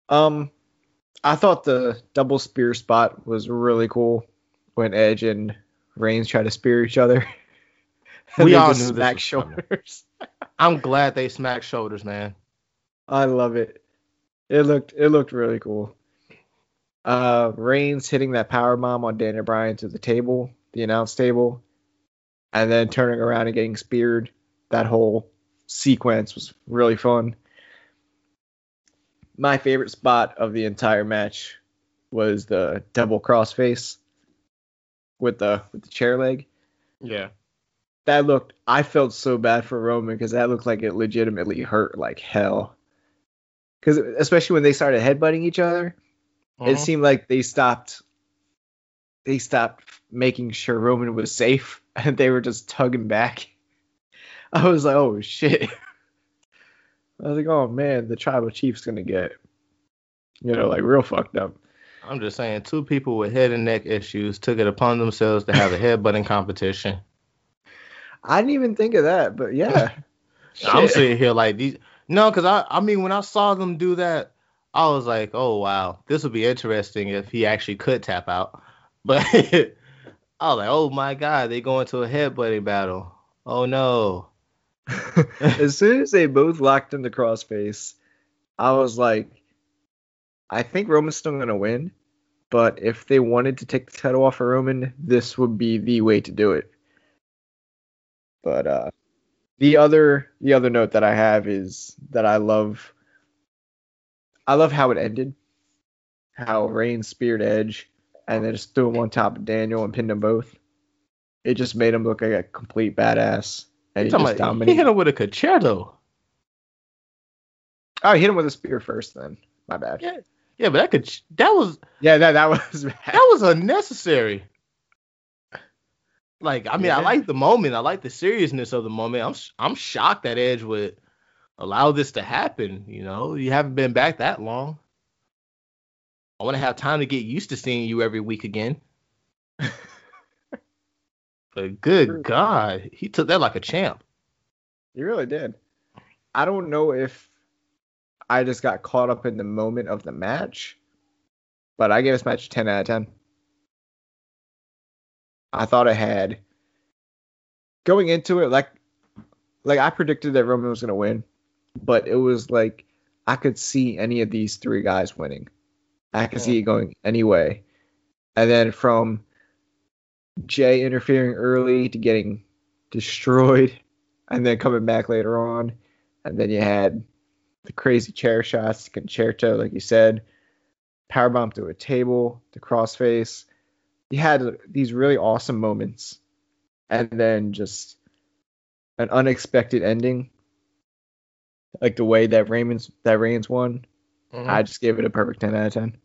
Um, I thought the double spear spot was really cool when Edge and Reigns try to spear each other. We all knew smack shoulders. I'm glad they smacked shoulders, man. I love it. It looked it looked really cool. Uh, Reigns hitting that power bomb on Daniel Bryan to the table, the announce table, and then turning around and getting speared. That whole sequence was really fun. My favorite spot of the entire match was the double crossface with the with the chair leg. Yeah. That looked I felt so bad for Roman because that looked like it legitimately hurt like hell. Because especially when they started headbutting each other, it Mhm. seemed like they stopped. They stopped making sure Roman was safe, and they were just tugging back. I was like, "Oh shit!" I was like, "Oh man, the tribal chief's gonna get, you know, like real fucked up." I'm just saying, two people with head and neck issues took it upon themselves to have a headbutting competition. I didn't even think of that, but yeah. I'm sitting here like these. No, because I, I mean, when I saw them do that, I was like, oh wow, this would be interesting if he actually could tap out. But I was like, oh my god, they go into a headbutting battle. Oh no. as soon as they both locked in the crossface, I was like, I think Roman's still gonna win, but if they wanted to take the title off of Roman, this would be the way to do it. But uh the other the other note that I have is that I love I love how it ended. How Reigns speared Edge and then just threw him on top of Daniel and pinned them both. It just made him look like a complete badass. And he just about- he hit him with a Con-Chair-To. Oh, he hit him with a spear first then. My bad. Yeah. Yeah, but that could that was Yeah, that that was bad. that was unnecessary. Like, I mean, I like the moment. I like the seriousness of the moment. I'm I'm shocked that Edge would allow this to happen. You know, you haven't been back that long. I want to have time to get used to seeing you every week again. but good. God, he took that like a champ. You really did. I don't know if I just got caught up in the moment of the match, but I gave this match a 10 out of 10. I thought it had going into it like like I predicted that Roman was gonna win, but it was like I could see any of these three guys winning. I could see it going any way. And then from Jey interfering early to getting destroyed and then coming back later on. And then you had the crazy chair shots, Con-Chair-To, like you said, powerbomb through a table, the crossface. You had these really awesome moments, and then just an unexpected ending, like the way that Raymond's that Reigns won. Mm-hmm. I just gave it a perfect 10 out of 10.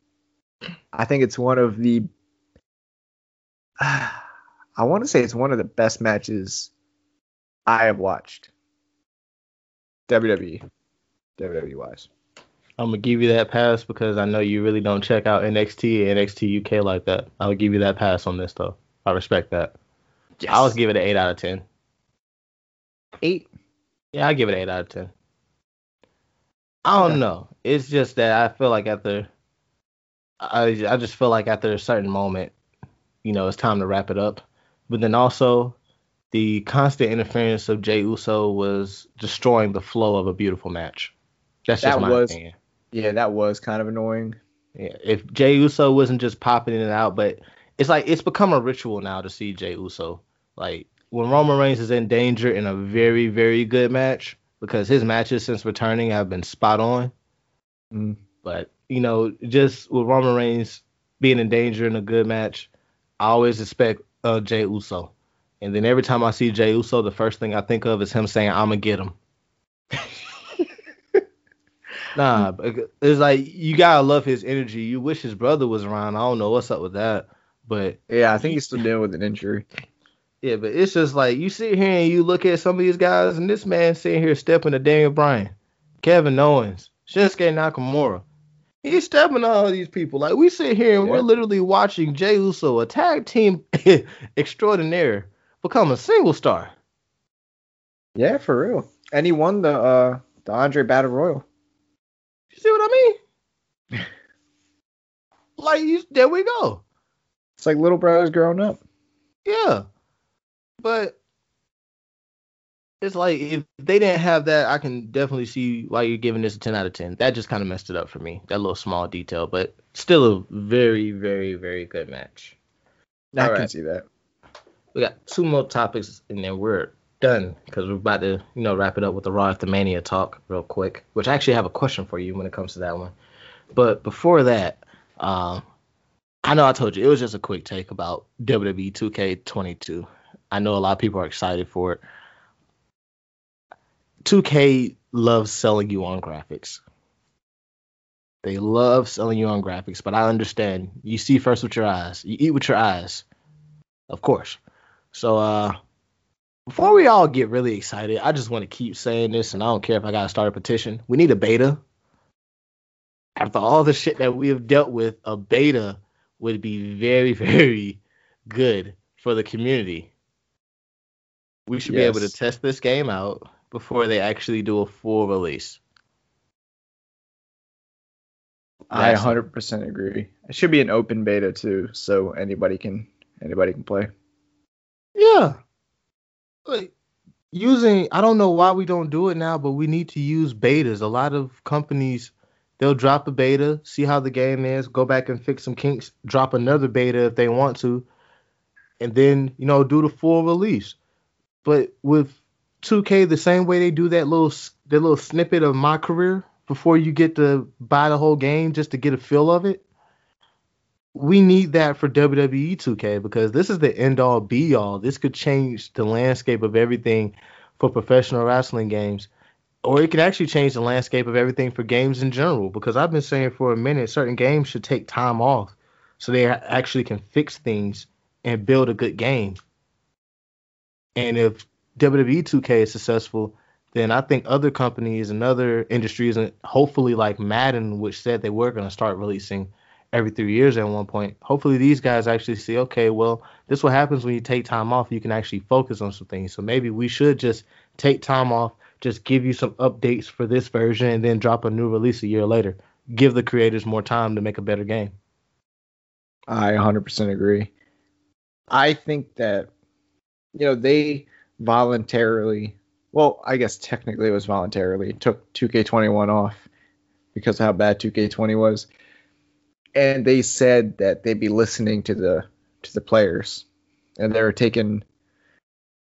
I think it's one of the I want to say it's one of the best matches I have watched. WWE. WWE wise. I'm gonna give you that pass because I know you really don't check out NXT and NXT UK like that. I'll give you that pass on this though. I respect that. I'll give it an eight out of ten. eight. Yeah, I give it an eight out of ten. I don't Okay. know. It's just that I feel like after, I I just feel like after a certain moment, you know, it's time to wrap it up. But then also, the constant interference of Jey Uso was destroying the flow of a beautiful match. That's just That my was- opinion. Yeah, that was kind of annoying. Yeah, if Jey Uso wasn't just popping in and out, but it's like it's become a ritual now to see Jey Uso. Like when Roman Reigns is in danger in a very, very good match, because his matches since returning have been spot on. Mm. But you know, just with Roman Reigns being in danger in a good match, I always expect uh, Jey Uso. And then every time I see Jey Uso, the first thing I think of is him saying, "I'ma get him." nah, it's like you gotta love his energy. You wish his brother was around. I don't know what's up with that, but Yeah, I think he's still dealing with an injury. Yeah, but it's just like you sit here and you look at some of these guys, and this man sitting here stepping to Daniel Bryan, Kevin Owens, Shinsuke Nakamura. He's stepping on all these people. Like we sit here and we're literally watching Jey Uso, a tag team extraordinaire, become a single star. Yeah, for real. And he won the uh the Andre Battle Royal. You see what I mean? like you, there we go. It's like little brothers growing up. Yeah. But it's like if they didn't have that, I can definitely see why you're giving this a 10 out of 10. That just kind of messed it up for me. That little small detail, but still a very, very, very good match. I All can right. see that. We got two more topics and then we're done because we're about to, you know, wrap it up with the Raw After Mania talk real quick, which I actually have a question for you when it comes to that one. But before that, um, I know I told you it was just a quick take about WWE 2K22. I know a lot of people are excited for it. 2K loves selling you on graphics. They love selling you on graphics, but I understand. You see first with your eyes. You eat with your eyes. Of course. So uh before we all get really excited, I just want to keep saying this and I don't care if I gotta start a petition. We need a beta. After all the shit that we have dealt with, a beta would be very, very good for the community. We should be able to test this game out before they actually do a full release. I 100% agree. It should be an open beta too, so anybody can anybody can play. Yeah. Like using I don't know why we don't do it now, but we need to use betas. A lot of companies They'll drop a beta, see how the game is, go back and fix some kinks, drop another beta if they want to, and then you know do the full release. But with 2K, the same way they do that little that little snippet of my career before you get to buy the whole game just to get a feel of it. We need that for WWE 2K because this is the end all be all. This could change the landscape of everything for professional wrestling games or it could actually change the landscape of everything for games in general. Because I've been saying for a minute, certain games should take time off so they actually can fix things and build a good game. And if WWE 2K is successful, then I think other companies and other industries, and hopefully like Madden, which said they were going to start releasing every three years at one point. Hopefully these guys actually see, okay, well, this what happens when you take time off. You can actually focus on some things. So maybe we should just take time off, just give you some updates for this version, and then drop a new release a year later. Give the creators more time to make a better game. I 100% agree. I think that, you know, they voluntarily, well, I guess technically it was voluntarily, took 2K21 off because of how bad 2K20 was. And they said that they'd be listening to the to the players. And they were taking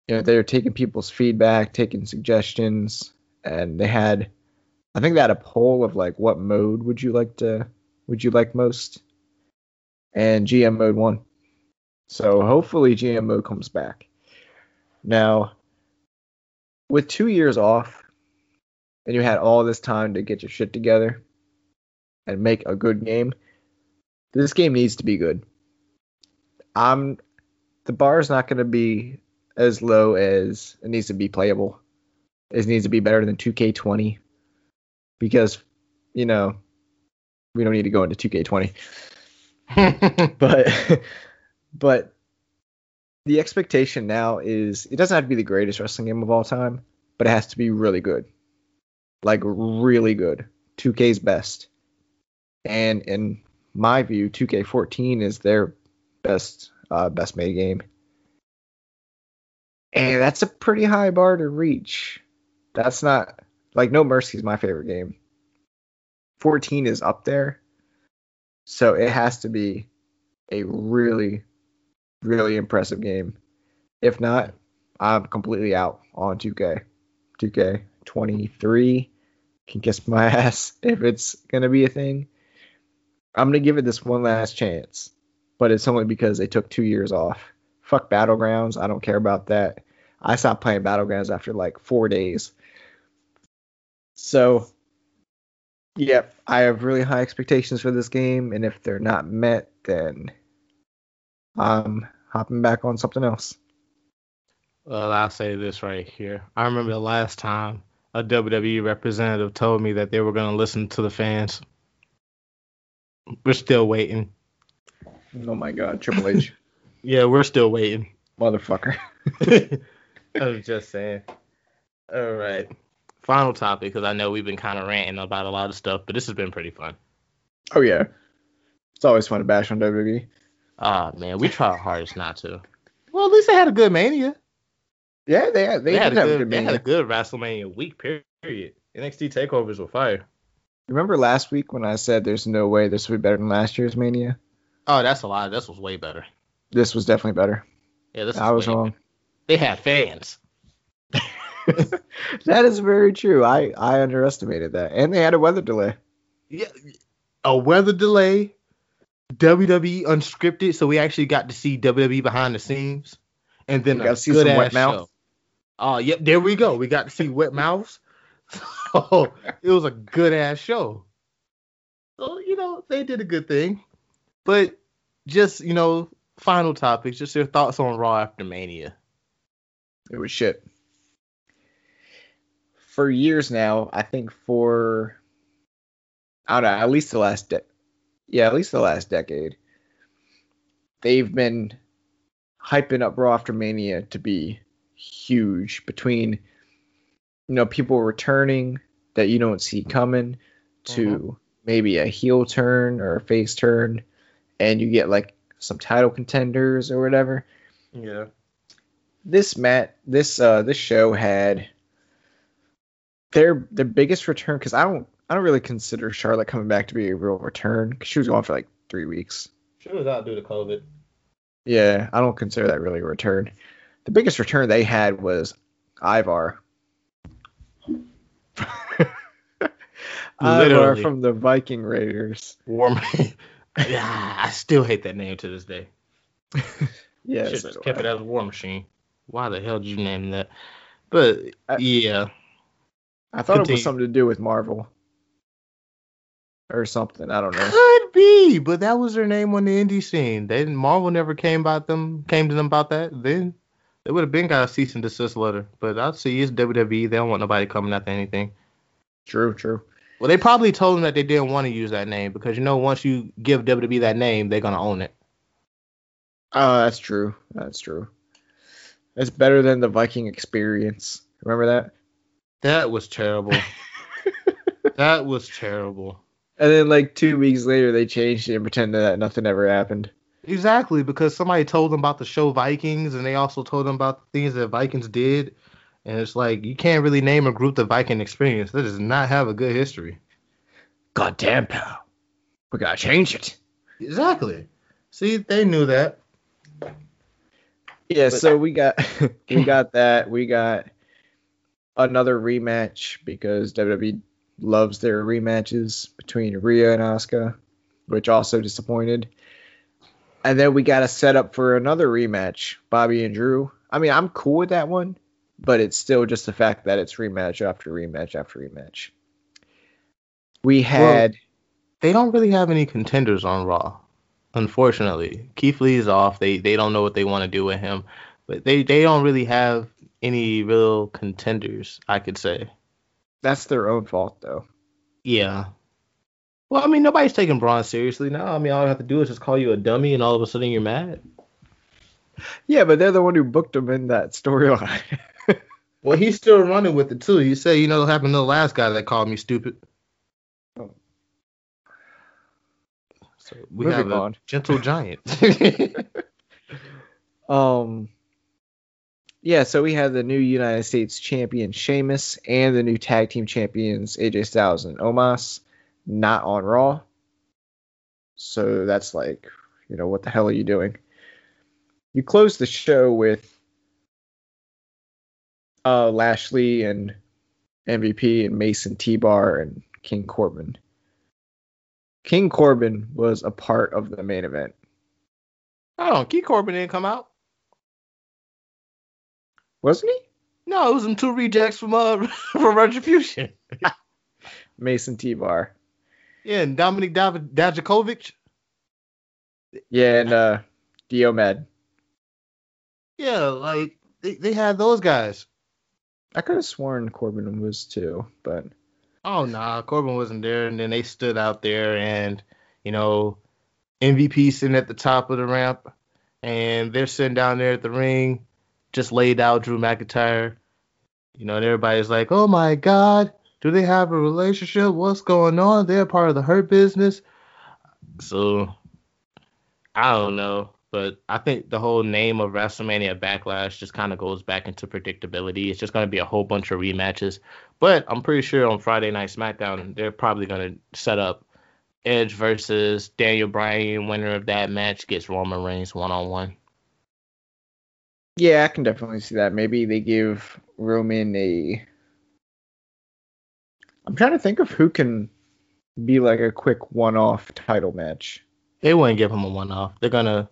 you know, they were taking people's feedback, taking suggestions, and they had I think they had a poll of like what mode would you like to would you like most? and GM mode won. So hopefully GM mode comes back. Now, with two years off, and you had all this time to get your shit together and make a good game, this game needs to be good. I'm the bar is not going to be as low as it needs to be playable. It needs to be better than 2K20 because you know we don't need to go into 2K20 but but the expectation now is it doesn't have to be the greatest wrestling game of all time, but it has to be really good. Like really good. 2K's best. And in my view, 2K14 is their best uh, best made game. And that's a pretty high bar to reach. That's not like No Mercy is my favorite game. 14 is up there. So it has to be a really, really impressive game. If not, I'm completely out on 2K. 2K 23 can kiss my ass if it's to be a thing. I'm to give it this one last chance, but it's only because they took two years off. Fuck Battlegrounds. I don't care about that. I stopped playing Battlegrounds after like four days. So Yep, I have really high expectations for this game, and if they're not met, then I'm hopping back on something else. Well, I'll say this right here. I remember the last time a WWE representative told me that they were going to listen to the fans. We're still waiting. Oh my god, Triple H, Yeah, we're still waiting. motherfucker. I was just saying. All right. Final topic, because I know we've been kind of ranting about a lot of stuff, but this has been pretty fun. Oh yeah, it's always fun to bash on. WWE. Ah, man, we try our hardest not to. Well, at least they had a good Mania. Yeah, they had, they, They, had, a have good, a good they had a good WrestleMania week, period. NXT takeovers were fire. Remember last week when I said there's no way this would be better than last year's Mania? Oh, that's a lot. This was way better. This was definitely better. Yeah, this I was wrong. better. They had fans. that is very true. I I underestimated that, and they had a weather delay. Yeah, a weather delay, WWE unscripted, so we actually got to see WWE behind the scenes, and then We a got to see good some wet mouth. show. Oh, yep, there we go. We got to see wet mouths. So it was a good ass show. So you know they did a good thing, but just you know final topics, just your thoughts on Raw after Mania. It was shit. For years now, I think for I don't know, at least the last de- yeah, at least the last decade, they've been hyping up Raw after Mania to be huge between you know people returning that you don't see coming to maybe a heel turn or a face turn and you get like some title contenders or whatever. Yeah. this mat this uh this show had their their biggest return because I don't I don't really consider Charlotte coming back to be a real return because she was gone for like three weeks. She was out due to COVID. Yeah, I don't consider that really a return. The biggest return they had was Ivar. Ivar from the Viking Raiders. War Machine. yeah, I still hate that name to this day. Yeah, Should just kept I. it as War Machine. Why the hell did you name that? But I- yeah, I thought it was something to do with Marvel or something. I don't know. could be, but that was their name on the indie scene. They didn't, Marvel never came about them, came to them about that. Then they would have been got a cease and desist letter. But I see it's WWE. They don't want nobody coming after anything. True, true. Well, they probably told them that they didn't want to use that name because you know once you give WWE that name, they're gonna own it. Oh, that's true. That's true. It's better than the Viking experience. Remember that? That was terrible. that was terrible. And then like two weeks later, they changed it and pretended that nothing ever happened. Exactly, because somebody told them about the show Vikings, and they also told them about the things that Vikings did, and it's like you can't really name a group the Viking Experience. That does not have a good history. God damn, pal. We gotta change it. Exactly. See, they knew that. Yeah, But- so we got we got that. We got another rematch because WWE loves their rematches between Rhea and Asuka, which also disappointed. And then we got a setup for another rematch, Bobby and Drew. I mean, I'm cool with that one, but it's still just the fact that it's rematch after rematch after rematch. We had They don't really have any contenders on Raw, unfortunately. Keith Lee is off. They they don't know what they want to do with him, but they they don't really have any real contenders. I could say. That's their own fault though. Yeah. Well, I mean, nobody's taking Braun seriously now. I mean, all I have to do is just call you a dummy, and all of a sudden you're mad. Yeah, but they're the one who booked him in that storyline. Well, he's still running with it too. He said, you know, what happened to the last guy that called me stupid. Oh. So we Moving have a on. gentle giant. Um. Yeah, so we have the new United States champion Sheamus and the new tag team champions AJ Styles and Omos not on Raw. So that's like, you know, what the hell are you doing? You close the show with uh Lashley and MVP and Mace and T-Bar and King Corbin. King Corbin was a part of the main event. On, Key Corbin didn't come out. Wasn't he? No, it was them two rejects from uh from Retribution. Mace and T-Bar. Yeah, and Dominic Dav- Dajakovic. Yeah, and uh Dio Maddin. Yeah, like they, they had those guys. I could have sworn Corbin was too, but Oh nah, Corbin wasn't there, and then they stood out there, and you know, MVP sitting at the top of the ramp, and they're sitting down there at the ring, just laid out Drew McIntyre. You know, and everybody's like, "Oh my God, do they have a relationship? What's going on? They're part of the Hurt Business." So, I don't know, but I think the whole name of WrestleMania Backlash just kind of goes back into predictability. It's just going to be a whole bunch of rematches. But I'm pretty sure on Friday Night SmackDown, they're probably going to set up Edge versus Daniel Bryan. Winner of that match gets Roman Reigns one on one. Yeah, I can definitely see that. Maybe they give Roman a. I'm trying to think of who can be like a quick one-off title match. They wouldn't give him a one off. They're gonna,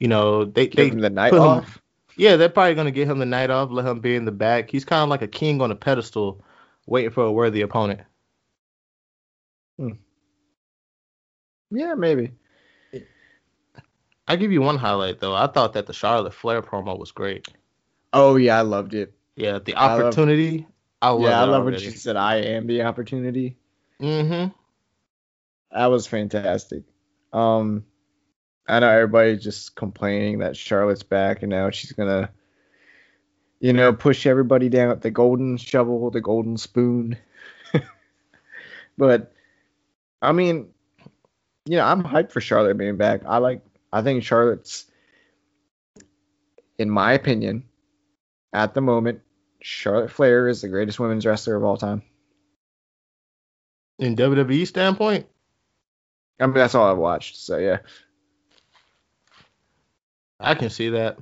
you know, they Give they him the night put him- off. yeah, they're probably gonna get him the night off, let him be in the back. He's kind of like a king on a pedestal, waiting for a worthy opponent. Hmm. Yeah, maybe. I give you one highlight though. I thought that the Charlotte Flair promo was great. Oh yeah, I loved it. Yeah, the I love- opportunity. I love yeah, I love when already. she said, "I am the opportunity." Mm-hmm. That was fantastic. Um, I know everybody's just complaining that Charlotte's back and now she's gonna, you know, push everybody down with the golden shovel, the golden spoon. but I mean, you know, I'm hyped for Charlotte being back. I like. I think Charlotte's, in my opinion, at the moment, Charlotte Flair is the greatest women's wrestler of all time. In WWE standpoint, I mean, that's all I've watched. So yeah, I can see that.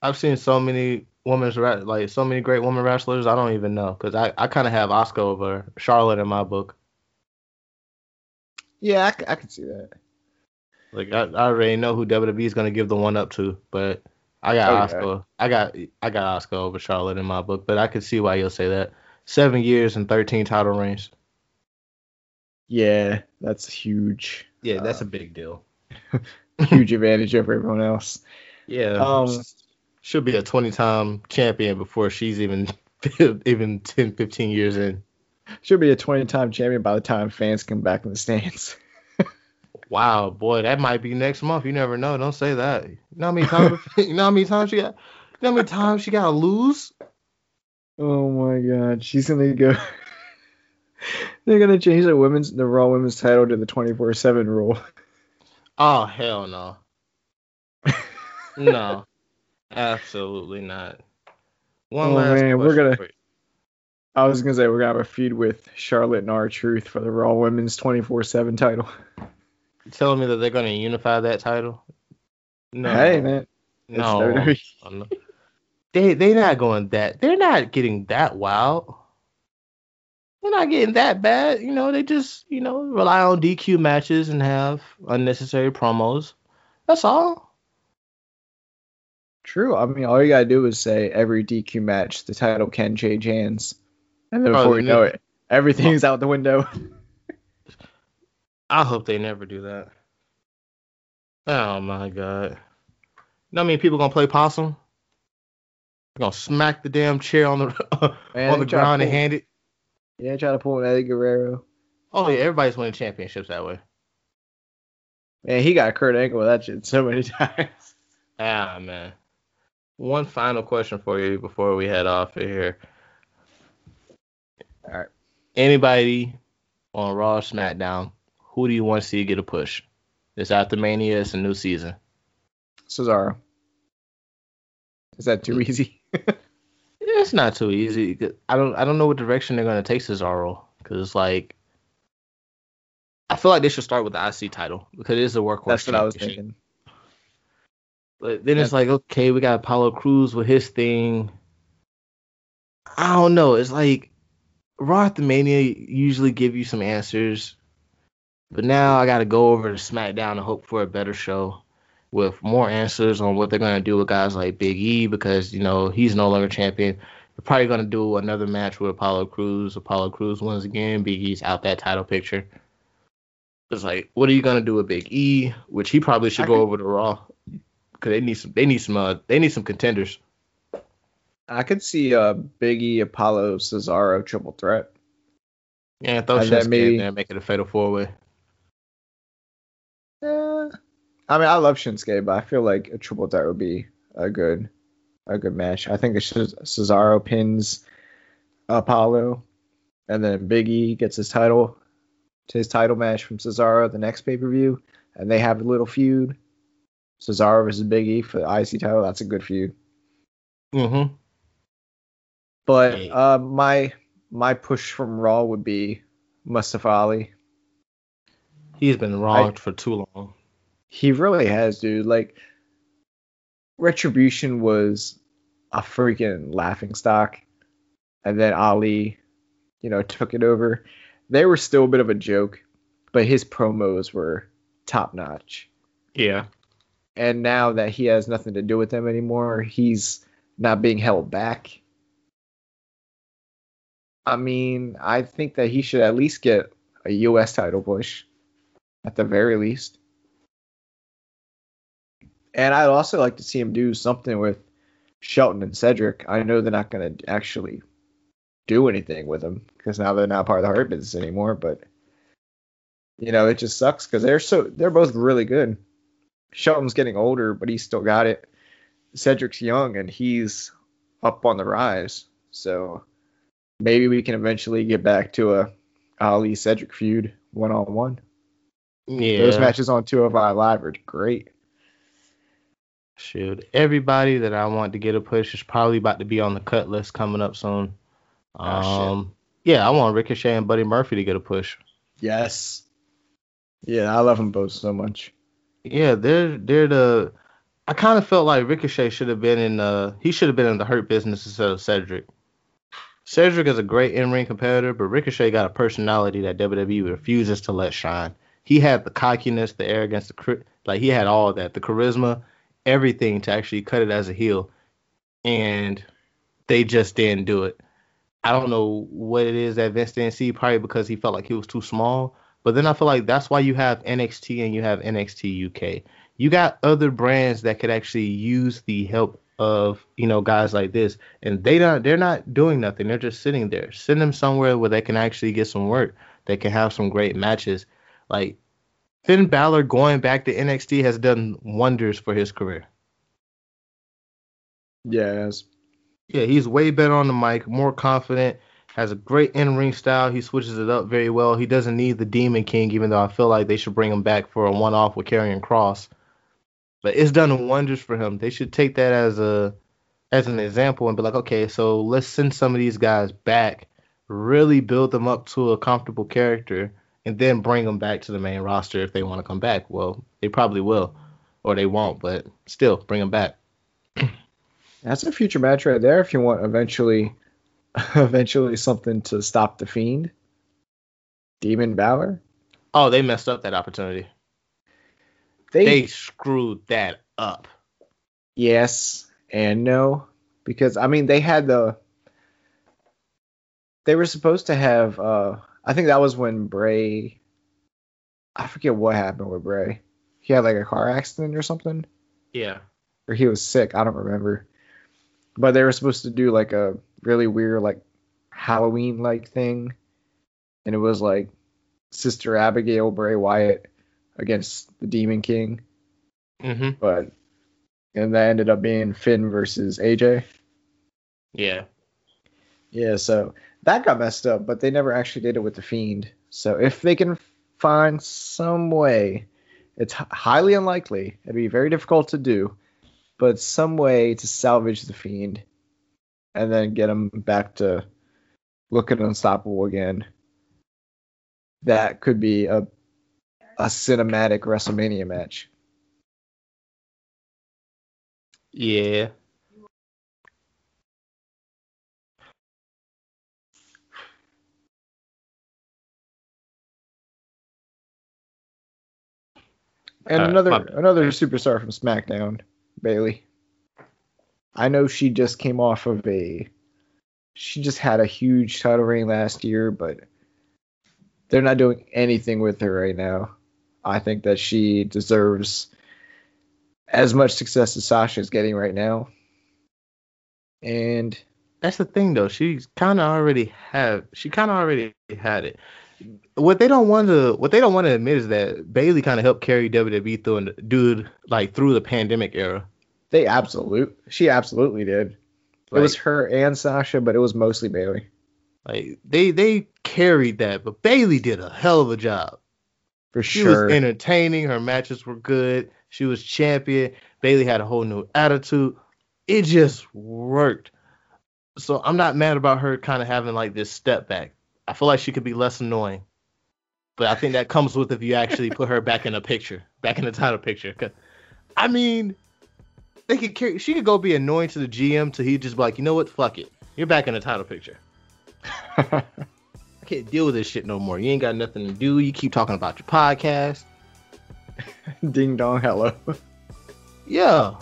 I've seen so many women's like so many great women wrestlers. I don't even know because I, I kind of have Asuka over Charlotte in my book. yeah, I can see that. Like I, I already know who WWE is gonna give the one up to, but I got Oh, yeah. Asuka. I got I got Asuka over Charlotte in my book, but I can see why you'll say that. Seven years and thirteen title reigns. Yeah, that's huge. Yeah, that's Uh, a big deal. huge advantage over everyone else. Yeah, Um, she'll be a twenty-time champion before she's even even 10, 15 years in. She'll be a 20-time champion by the time fans come back in the stands. Wow, boy, that might be next month. You never know. Don't say that. You know how many times? you know how many times she got? You know how many times she got to lose? Oh my god, she's gonna go. They're gonna change the women's the Raw Women's title to the 24/7 rule. Oh hell no. no, absolutely not. One Oh, last man, we're gonna- I was gonna say we're gonna have a feud with Charlotte and R-Truth for the Raw Women's 24/7 title. Telling me that they're gonna unify that title? No. Hey man, no. No. they're not going that. They're not getting that wild. They're not getting that bad. You know, they just you know rely on DQ matches and have unnecessary promos. That's all. True. I mean, all you gotta do is say every DQ match the title can change hands, and then Oh, before you know it, everything's out the window. I hope they never do that. Oh my god. You know how many people gonna play possum? They're gonna smack the damn chair on the Man, on the ground and hand it. Yeah, try to pull an Eddie Guerrero. Oh yeah, everybody's winning championships that way. Man, he got Kurt Angle with that shit so many times. Ah man. One final question for you before we head off of here. All right. Anybody on Raw SmackDown, who do you want to see get a push? It's after Mania, it's a new season. Cesaro. Is that too easy? It's not too easy. I don't I don't know what direction they're gonna take Cesaro because it's like I feel like they should start with the IC title because it is a workhorse. That's what I was thinking. But then it's like okay, we got Apollo Crews with his thing. I don't know. It's like Raw after Mania usually give you some answers, but now I got to go over to SmackDown and hope for a better show with more answers on what they're gonna do with guys like Big E because you know he's no longer champion. They're probably gonna do another match with Apollo Crews. Apollo Crews wins again. Big E's out that title picture. It's like, what are you gonna do with Big E? Which he probably should I go could- over to Raw because they need some. They need some. Uh, they need some contenders. I could see uh E, Apollo, Cesaro triple threat. Yeah, throw Shinsuke maybe- in there, and make it a fatal four way. I mean, I love Shinsuke, but I feel like a triple threat would be a good, a good match. I think Cesaro pins Apollo, and then Biggie gets his title, his title match from Cesaro the next pay per view, and they have a little feud. Cesaro versus Biggie for the IC title. That's a good feud. Mm-hmm. But uh, my my push from Raw would be Mustafa Ali. He's been wronged for too long. He really has, dude. Like, Retribution was a freaking laughing stock, and then Ali, you know, took it over. They were still a bit of a joke, but his promos were top notch. Yeah. And now that he has nothing to do with them anymore, he's not being held back. I mean, I think that he should at least get a U.S. title push, at the very least. And I'd also like to see him do something with Shelton and Cedric. I know they're not going to actually do anything with them because now they're not part of the Hurt business anymore. But you know, it just sucks because they're so they're both really good. Shelton's getting older, but he's still got it. Cedric's young and he's up on the rise. So maybe we can eventually get back to a Ali Cedric feud one on one. Yeah. Those matches on 205 Live are great. Shoot, everybody that I want to get a push is probably about to be on the cut list coming up soon. Oh, shit. Um, yeah, I want Ricochet and Buddy Murphy to get a push. Yes. Yeah, I love them both so much. Yeah, they're they're the. I kind of felt like Ricochet should have been in. Uh, he should have been in the Hurt Business instead of Cedric. Cedric is a great in-ring competitor, but Ricochet got a personality that WWE refuses to let shine. He had the cockiness, the arrogance, the like he had all that, the charisma, everything to actually cut it as a heel, and they just didn't do it. I don't know what it is that Vince didn't see, probably because he felt like he was too small. But then I feel like that's why you have NXT and you have NXT UK. You got other brands that could actually use the help of you know guys like this, and they don't. They're not doing nothing. They're just sitting there. Send them somewhere where they can actually get some work. They can have some great matches. Like Finn Balor going back to NXT has done wonders for his career. Yeah, yeah, he's way better on the mic, more confident, has a great in ring style. He switches it up very well. He doesn't need the Demon King, even though I feel like they should bring him back for a one off with Karrion Kross. But it's done wonders for him. They should take that as a as an example and be like, okay, so let's send some of these guys back, really build them up to a comfortable character, and then bring them back to the main roster if they want to come back. Well, they probably will, or they won't, but still bring them back. That's a future match right there. If you want eventually, eventually something to stop the fiend, Demon Balor. Oh, they messed up that opportunity. They, they screwed that up. Yes and no, because I mean they had the. They were supposed to have. uh I think that was when Bray. I forget what happened with Bray. He had like a car accident or something. Yeah. Or he was sick. I don't remember but they were supposed to do like a really weird like Halloween like thing, and it was like Sister Abigail Bray Wyatt against the Demon King. Mm-hmm. But and that ended up being Finn versus AJ. Yeah. Yeah, so that got messed up, but they never actually did it with the Fiend. So if they can find some way, it's highly unlikely. It'd be very difficult to do, but some way to salvage the fiend and then get him back to looking unstoppable again. That could be a a cinematic WrestleMania match. Yeah. And uh, another another superstar from SmackDown, Bayley. I know she just came off of a she just had a huge title reign last year, but they're not doing anything with her right now. I think that she deserves as much success as Sasha is getting right now. And that's the thing though, she's kind of already have she kind of already had it. What they don't want to what they don't want to admit is that Bayley kind of helped carry WWE through and dude like through the pandemic era. They absolute. She absolutely did. Like, it was her and Sasha, but it was mostly Bayley. Like they they carried that, but Bayley did a hell of a job. For she sure. was entertaining. Her matches were good. She was champion. Bayley had a whole new attitude. It just worked. So I'm not mad about her kind of having like this step back. I feel like she could be less annoying. But I think that comes with if you actually put her back in a picture, back in the title picture. Cause I mean, they could carry. She could go be annoying to the GM to he just be like, you know what, fuck it, you're back in the title picture. I can't deal with this shit no more. You ain't got nothing to do. You keep talking about your podcast. Ding dong, hello. yeah.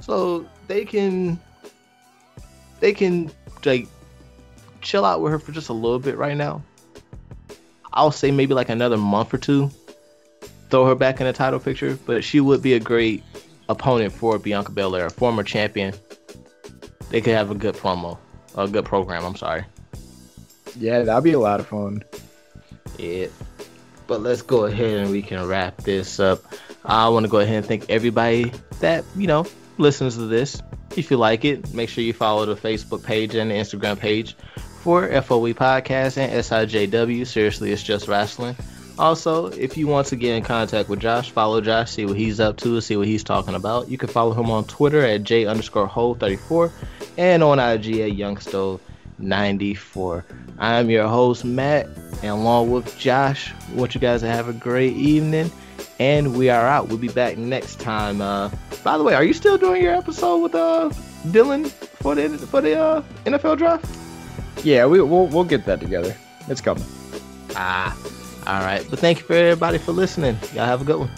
So they can, they can like chill out with her for just a little bit right now. I'll say maybe like another month or two. Throw her back in the title picture, but she would be a great opponent for Bianca Belair, a former champion, they could have a good promo, a good program. I'm sorry. Yeah, that'd be a lot of fun. Yeah. But let's go ahead and we can wrap this up. I want to go ahead and thank everybody that, you know, listens to this. If you like it, make sure you follow the Facebook page and the Instagram page for FOE Podcast and SIJW. Seriously, it's just wrestling. Also, if you want to get in contact with Josh, follow Josh, see what he's up to, see what he's talking about. You can follow him on Twitter at J underscore Hole 34 and on IG at Youngstove 94. I'm your host, Matt, and along with Josh, I want you guys to have a great evening. And we are out. We'll be back next time. Uh, by the way, are you still doing your episode with uh, Dylan for the for the uh, NFL draft? Yeah, we, we'll we'll get that together. It's coming. Ah, all right. But thank you for everybody for listening. Y'all have a good one.